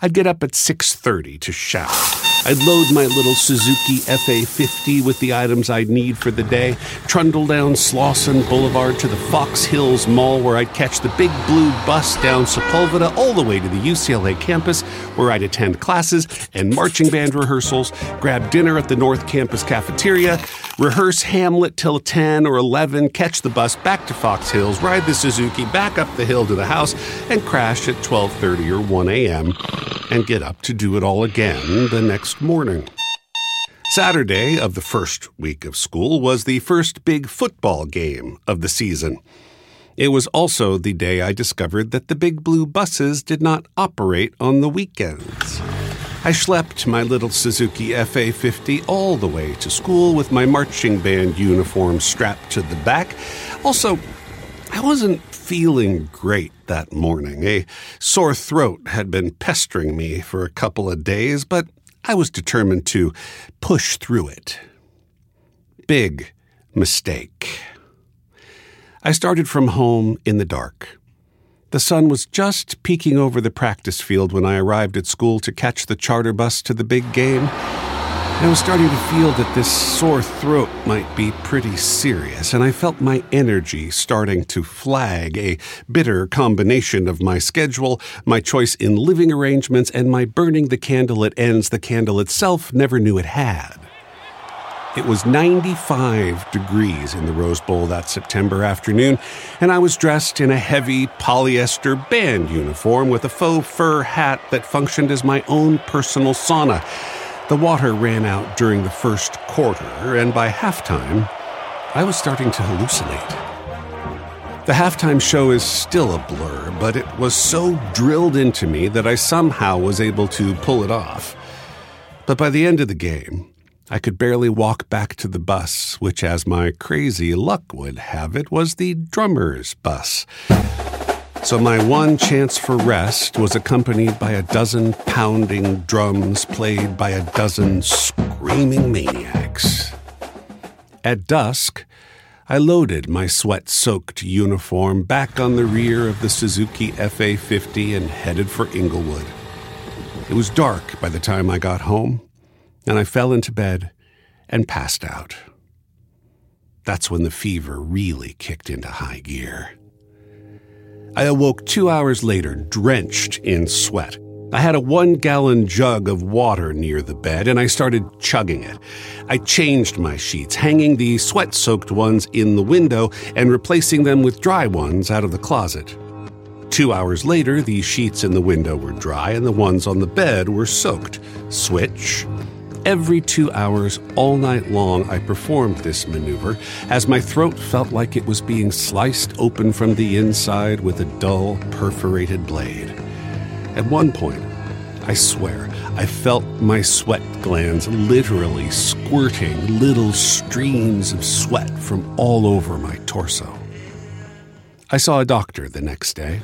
I'd get up at 6:30 to shower. I'd load my little Suzuki FA50 with the items I'd need for the day, trundle down Slauson Boulevard to the Fox Hills Mall where I'd catch the big blue bus down Sepulveda all the way to the UCLA campus where I'd attend classes and marching band rehearsals, grab dinner at the North Campus cafeteria, rehearse Hamlet till 10 or 11, catch the bus back to Fox Hills, ride the Suzuki back up the hill to the house, and crash at 12:30 or 1 a.m. and get up to do it all again the next morning. Saturday of the first week of school was the first big football game of the season. It was also the day I discovered that the big blue buses did not operate on the weekends. I schlepped my little Suzuki FA 50 all the way to school with my marching band uniform strapped to the back. Also, I wasn't feeling great that morning. A sore throat had been pestering me for a couple of days, but I was determined to push through it. Big mistake. I started from home in the dark. The sun was just peeking over the practice field when I arrived at school to catch the charter bus to the big game. I was starting to feel that this sore throat might be pretty serious, and I felt my energy starting to flag, a bitter combination of my schedule, my choice in living arrangements, and my burning the candle at ends the candle itself never knew it had. It was 95 degrees in the Rose Bowl that September afternoon, and I was dressed in a heavy polyester band uniform with a faux fur hat that functioned as my own personal sauna. The water ran out during the first quarter, and by halftime, I was starting to hallucinate. The halftime show is still a blur, but it was so drilled into me that I somehow was able to pull it off. But by the end of the game, I could barely walk back to the bus, which, as my crazy luck would have it, was the drummer's bus. So my one chance for rest was accompanied by a dozen pounding drums played by a dozen screaming maniacs. At dusk, I loaded my sweat soaked uniform back on the rear of the Suzuki FA 50 and headed for Inglewood. It was dark by the time I got home, and I fell into bed and passed out. That's when the fever really kicked into high gear. I awoke two hours later, drenched in sweat. I had a one gallon jug of water near the bed and I started chugging it. I changed my sheets, hanging the sweat soaked ones in the window and replacing them with dry ones out of the closet. Two hours later, the sheets in the window were dry and the ones on the bed were soaked. Switch, Every two hours, all night long, I performed this maneuver as my throat felt like it was being sliced open from the inside with a dull, perforated blade. At one point, I swear, I felt my sweat glands literally squirting little streams of sweat from all over my torso. I saw a doctor the next day.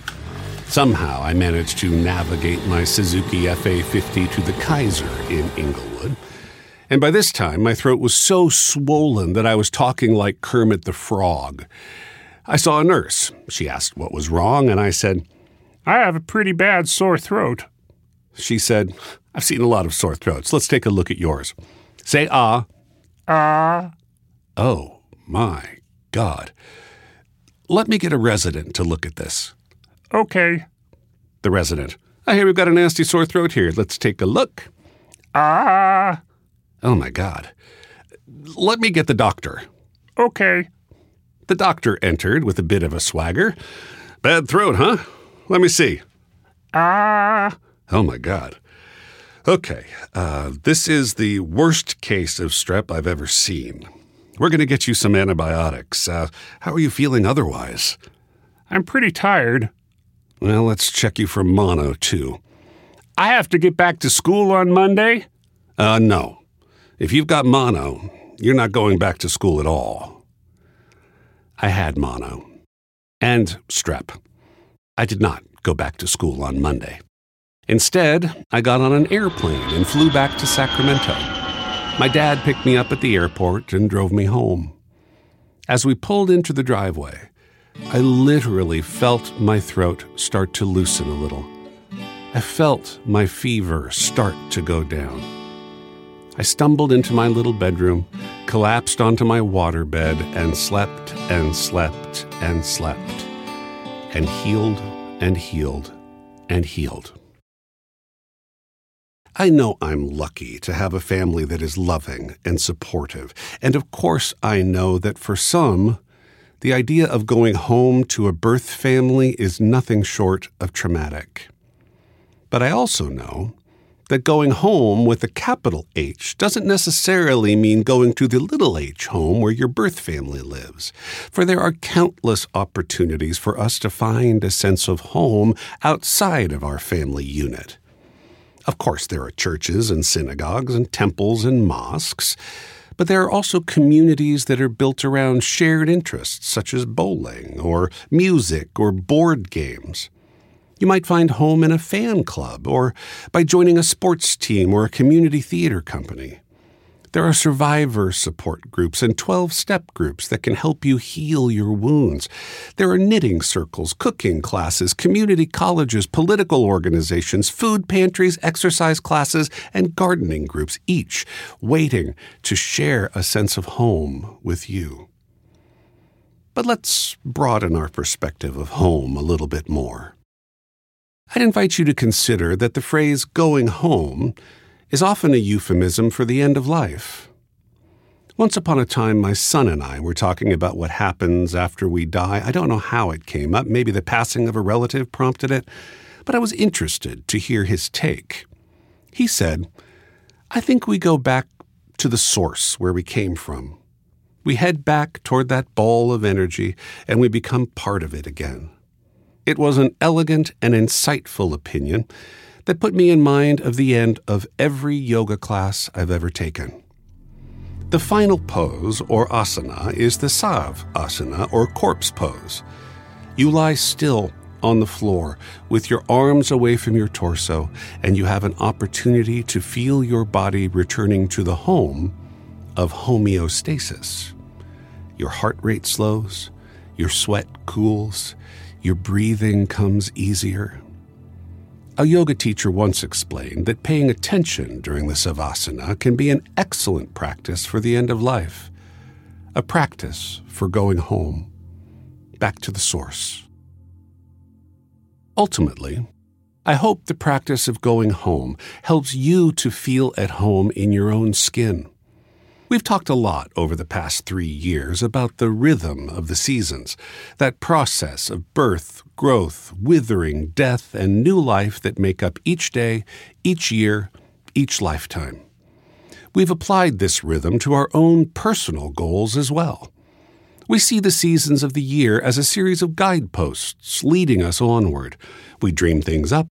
Somehow I managed to navigate my Suzuki FA 50 to the Kaiser in Inglewood. And by this time, my throat was so swollen that I was talking like Kermit the Frog. I saw a nurse. She asked what was wrong, and I said, I have a pretty bad sore throat. She said, I've seen a lot of sore throats. Let's take a look at yours. Say ah. Ah. Oh, my God. Let me get a resident to look at this. Okay. The resident. I hear we've got a nasty sore throat here. Let's take a look. Ah. Oh my God. Let me get the doctor. Okay. The doctor entered with a bit of a swagger. Bad throat, huh? Let me see. Ah. Oh my God. Okay, uh, this is the worst case of strep I've ever seen. We're going to get you some antibiotics. Uh, how are you feeling otherwise? I'm pretty tired. Well, let's check you for mono, too. I have to get back to school on Monday? Uh, no. If you've got mono, you're not going back to school at all. I had mono and strep. I did not go back to school on Monday. Instead, I got on an airplane and flew back to Sacramento. My dad picked me up at the airport and drove me home. As we pulled into the driveway, I literally felt my throat start to loosen a little. I felt my fever start to go down. I stumbled into my little bedroom, collapsed onto my waterbed, and slept and slept and slept, and healed and healed and healed. I know I'm lucky to have a family that is loving and supportive, and of course, I know that for some, the idea of going home to a birth family is nothing short of traumatic. But I also know that going home with a capital H doesn't necessarily mean going to the little h home where your birth family lives, for there are countless opportunities for us to find a sense of home outside of our family unit. Of course, there are churches and synagogues and temples and mosques, but there are also communities that are built around shared interests such as bowling or music or board games. You might find home in a fan club or by joining a sports team or a community theater company. There are survivor support groups and 12 step groups that can help you heal your wounds. There are knitting circles, cooking classes, community colleges, political organizations, food pantries, exercise classes, and gardening groups, each waiting to share a sense of home with you. But let's broaden our perspective of home a little bit more. I'd invite you to consider that the phrase going home is often a euphemism for the end of life. Once upon a time, my son and I were talking about what happens after we die. I don't know how it came up. Maybe the passing of a relative prompted it, but I was interested to hear his take. He said, I think we go back to the source where we came from. We head back toward that ball of energy and we become part of it again. It was an elegant and insightful opinion that put me in mind of the end of every yoga class I've ever taken. The final pose, or asana, is the sav asana, or corpse pose. You lie still on the floor with your arms away from your torso, and you have an opportunity to feel your body returning to the home of homeostasis. Your heart rate slows, your sweat cools, your breathing comes easier. A yoga teacher once explained that paying attention during the savasana can be an excellent practice for the end of life, a practice for going home, back to the source. Ultimately, I hope the practice of going home helps you to feel at home in your own skin We've talked a lot over the past three years about the rhythm of the seasons, that process of birth, growth, withering, death, and new life that make up each day, each year, each lifetime. We've applied this rhythm to our own personal goals as well. We see the seasons of the year as a series of guideposts leading us onward. We dream things up,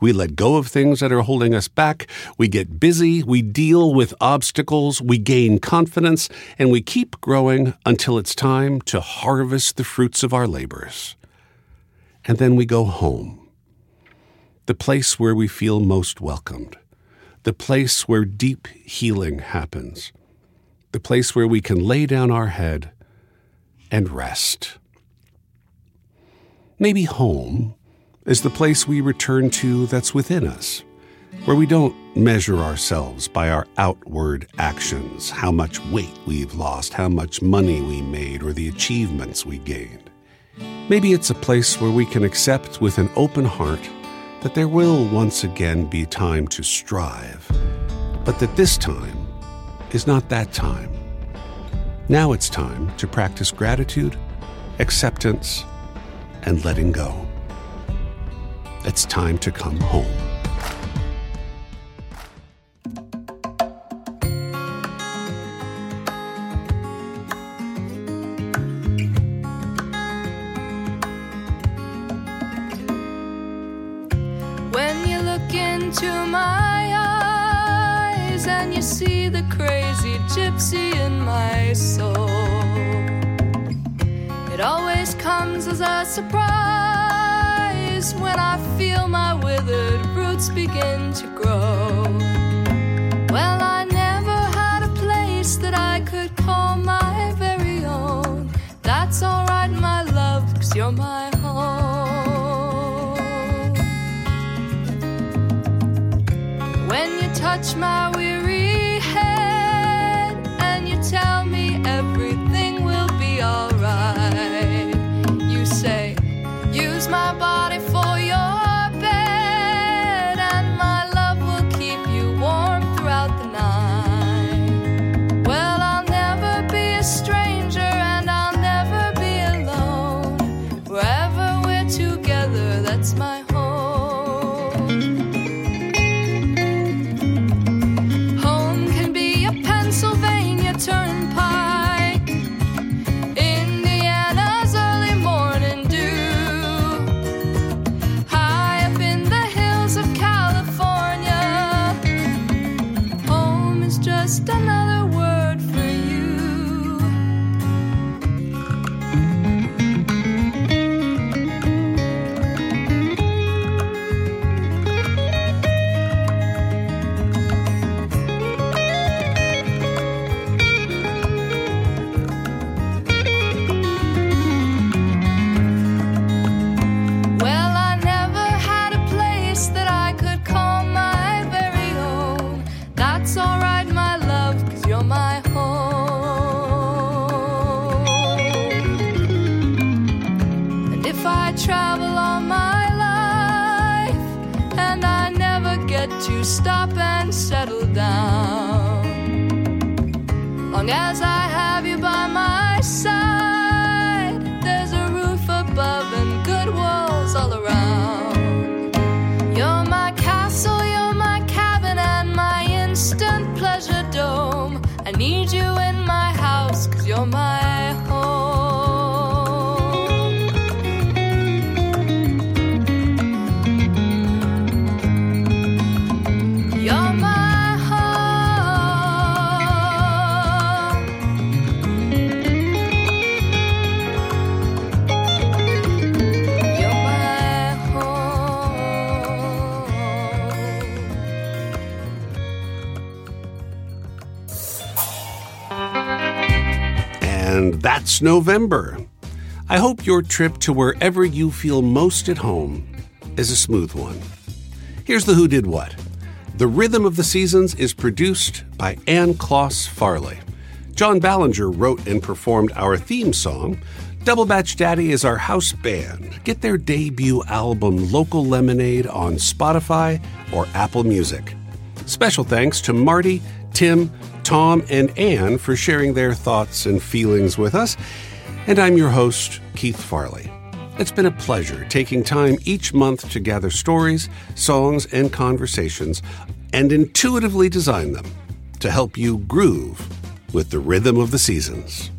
we let go of things that are holding us back. We get busy. We deal with obstacles. We gain confidence. And we keep growing until it's time to harvest the fruits of our labors. And then we go home. The place where we feel most welcomed. The place where deep healing happens. The place where we can lay down our head and rest. Maybe home is the place we return to that's within us, where we don't measure ourselves by our outward actions, how much weight we've lost, how much money we made, or the achievements we gained. Maybe it's a place where we can accept with an open heart that there will once again be time to strive, but that this time is not that time. Now it's time to practice gratitude, acceptance, and letting go. It's time to come home. When you look into my eyes and you see the crazy gypsy in my soul, It always comes as a surprise when I feel my withered roots begin to grow. Well, I never had a place that I could call my very own. That's alright, my love, cause you're my home. When you touch my weary November. I hope your trip to wherever you feel most at home is a smooth one. Here's the Who Did What. The Rhythm of the Seasons is produced by Ann Kloss Farley. John Ballinger wrote and performed our theme song. Double Batch Daddy is our house band. Get their debut album Local Lemonade on Spotify or Apple Music. Special thanks to Marty, Tim, Tom, and Anne for sharing their thoughts and feelings with us. And I'm your host, Keythe Farley. It's been a pleasure taking time each month to gather stories, songs, and conversations and intuitively design them to help you groove with the rhythm of the seasons.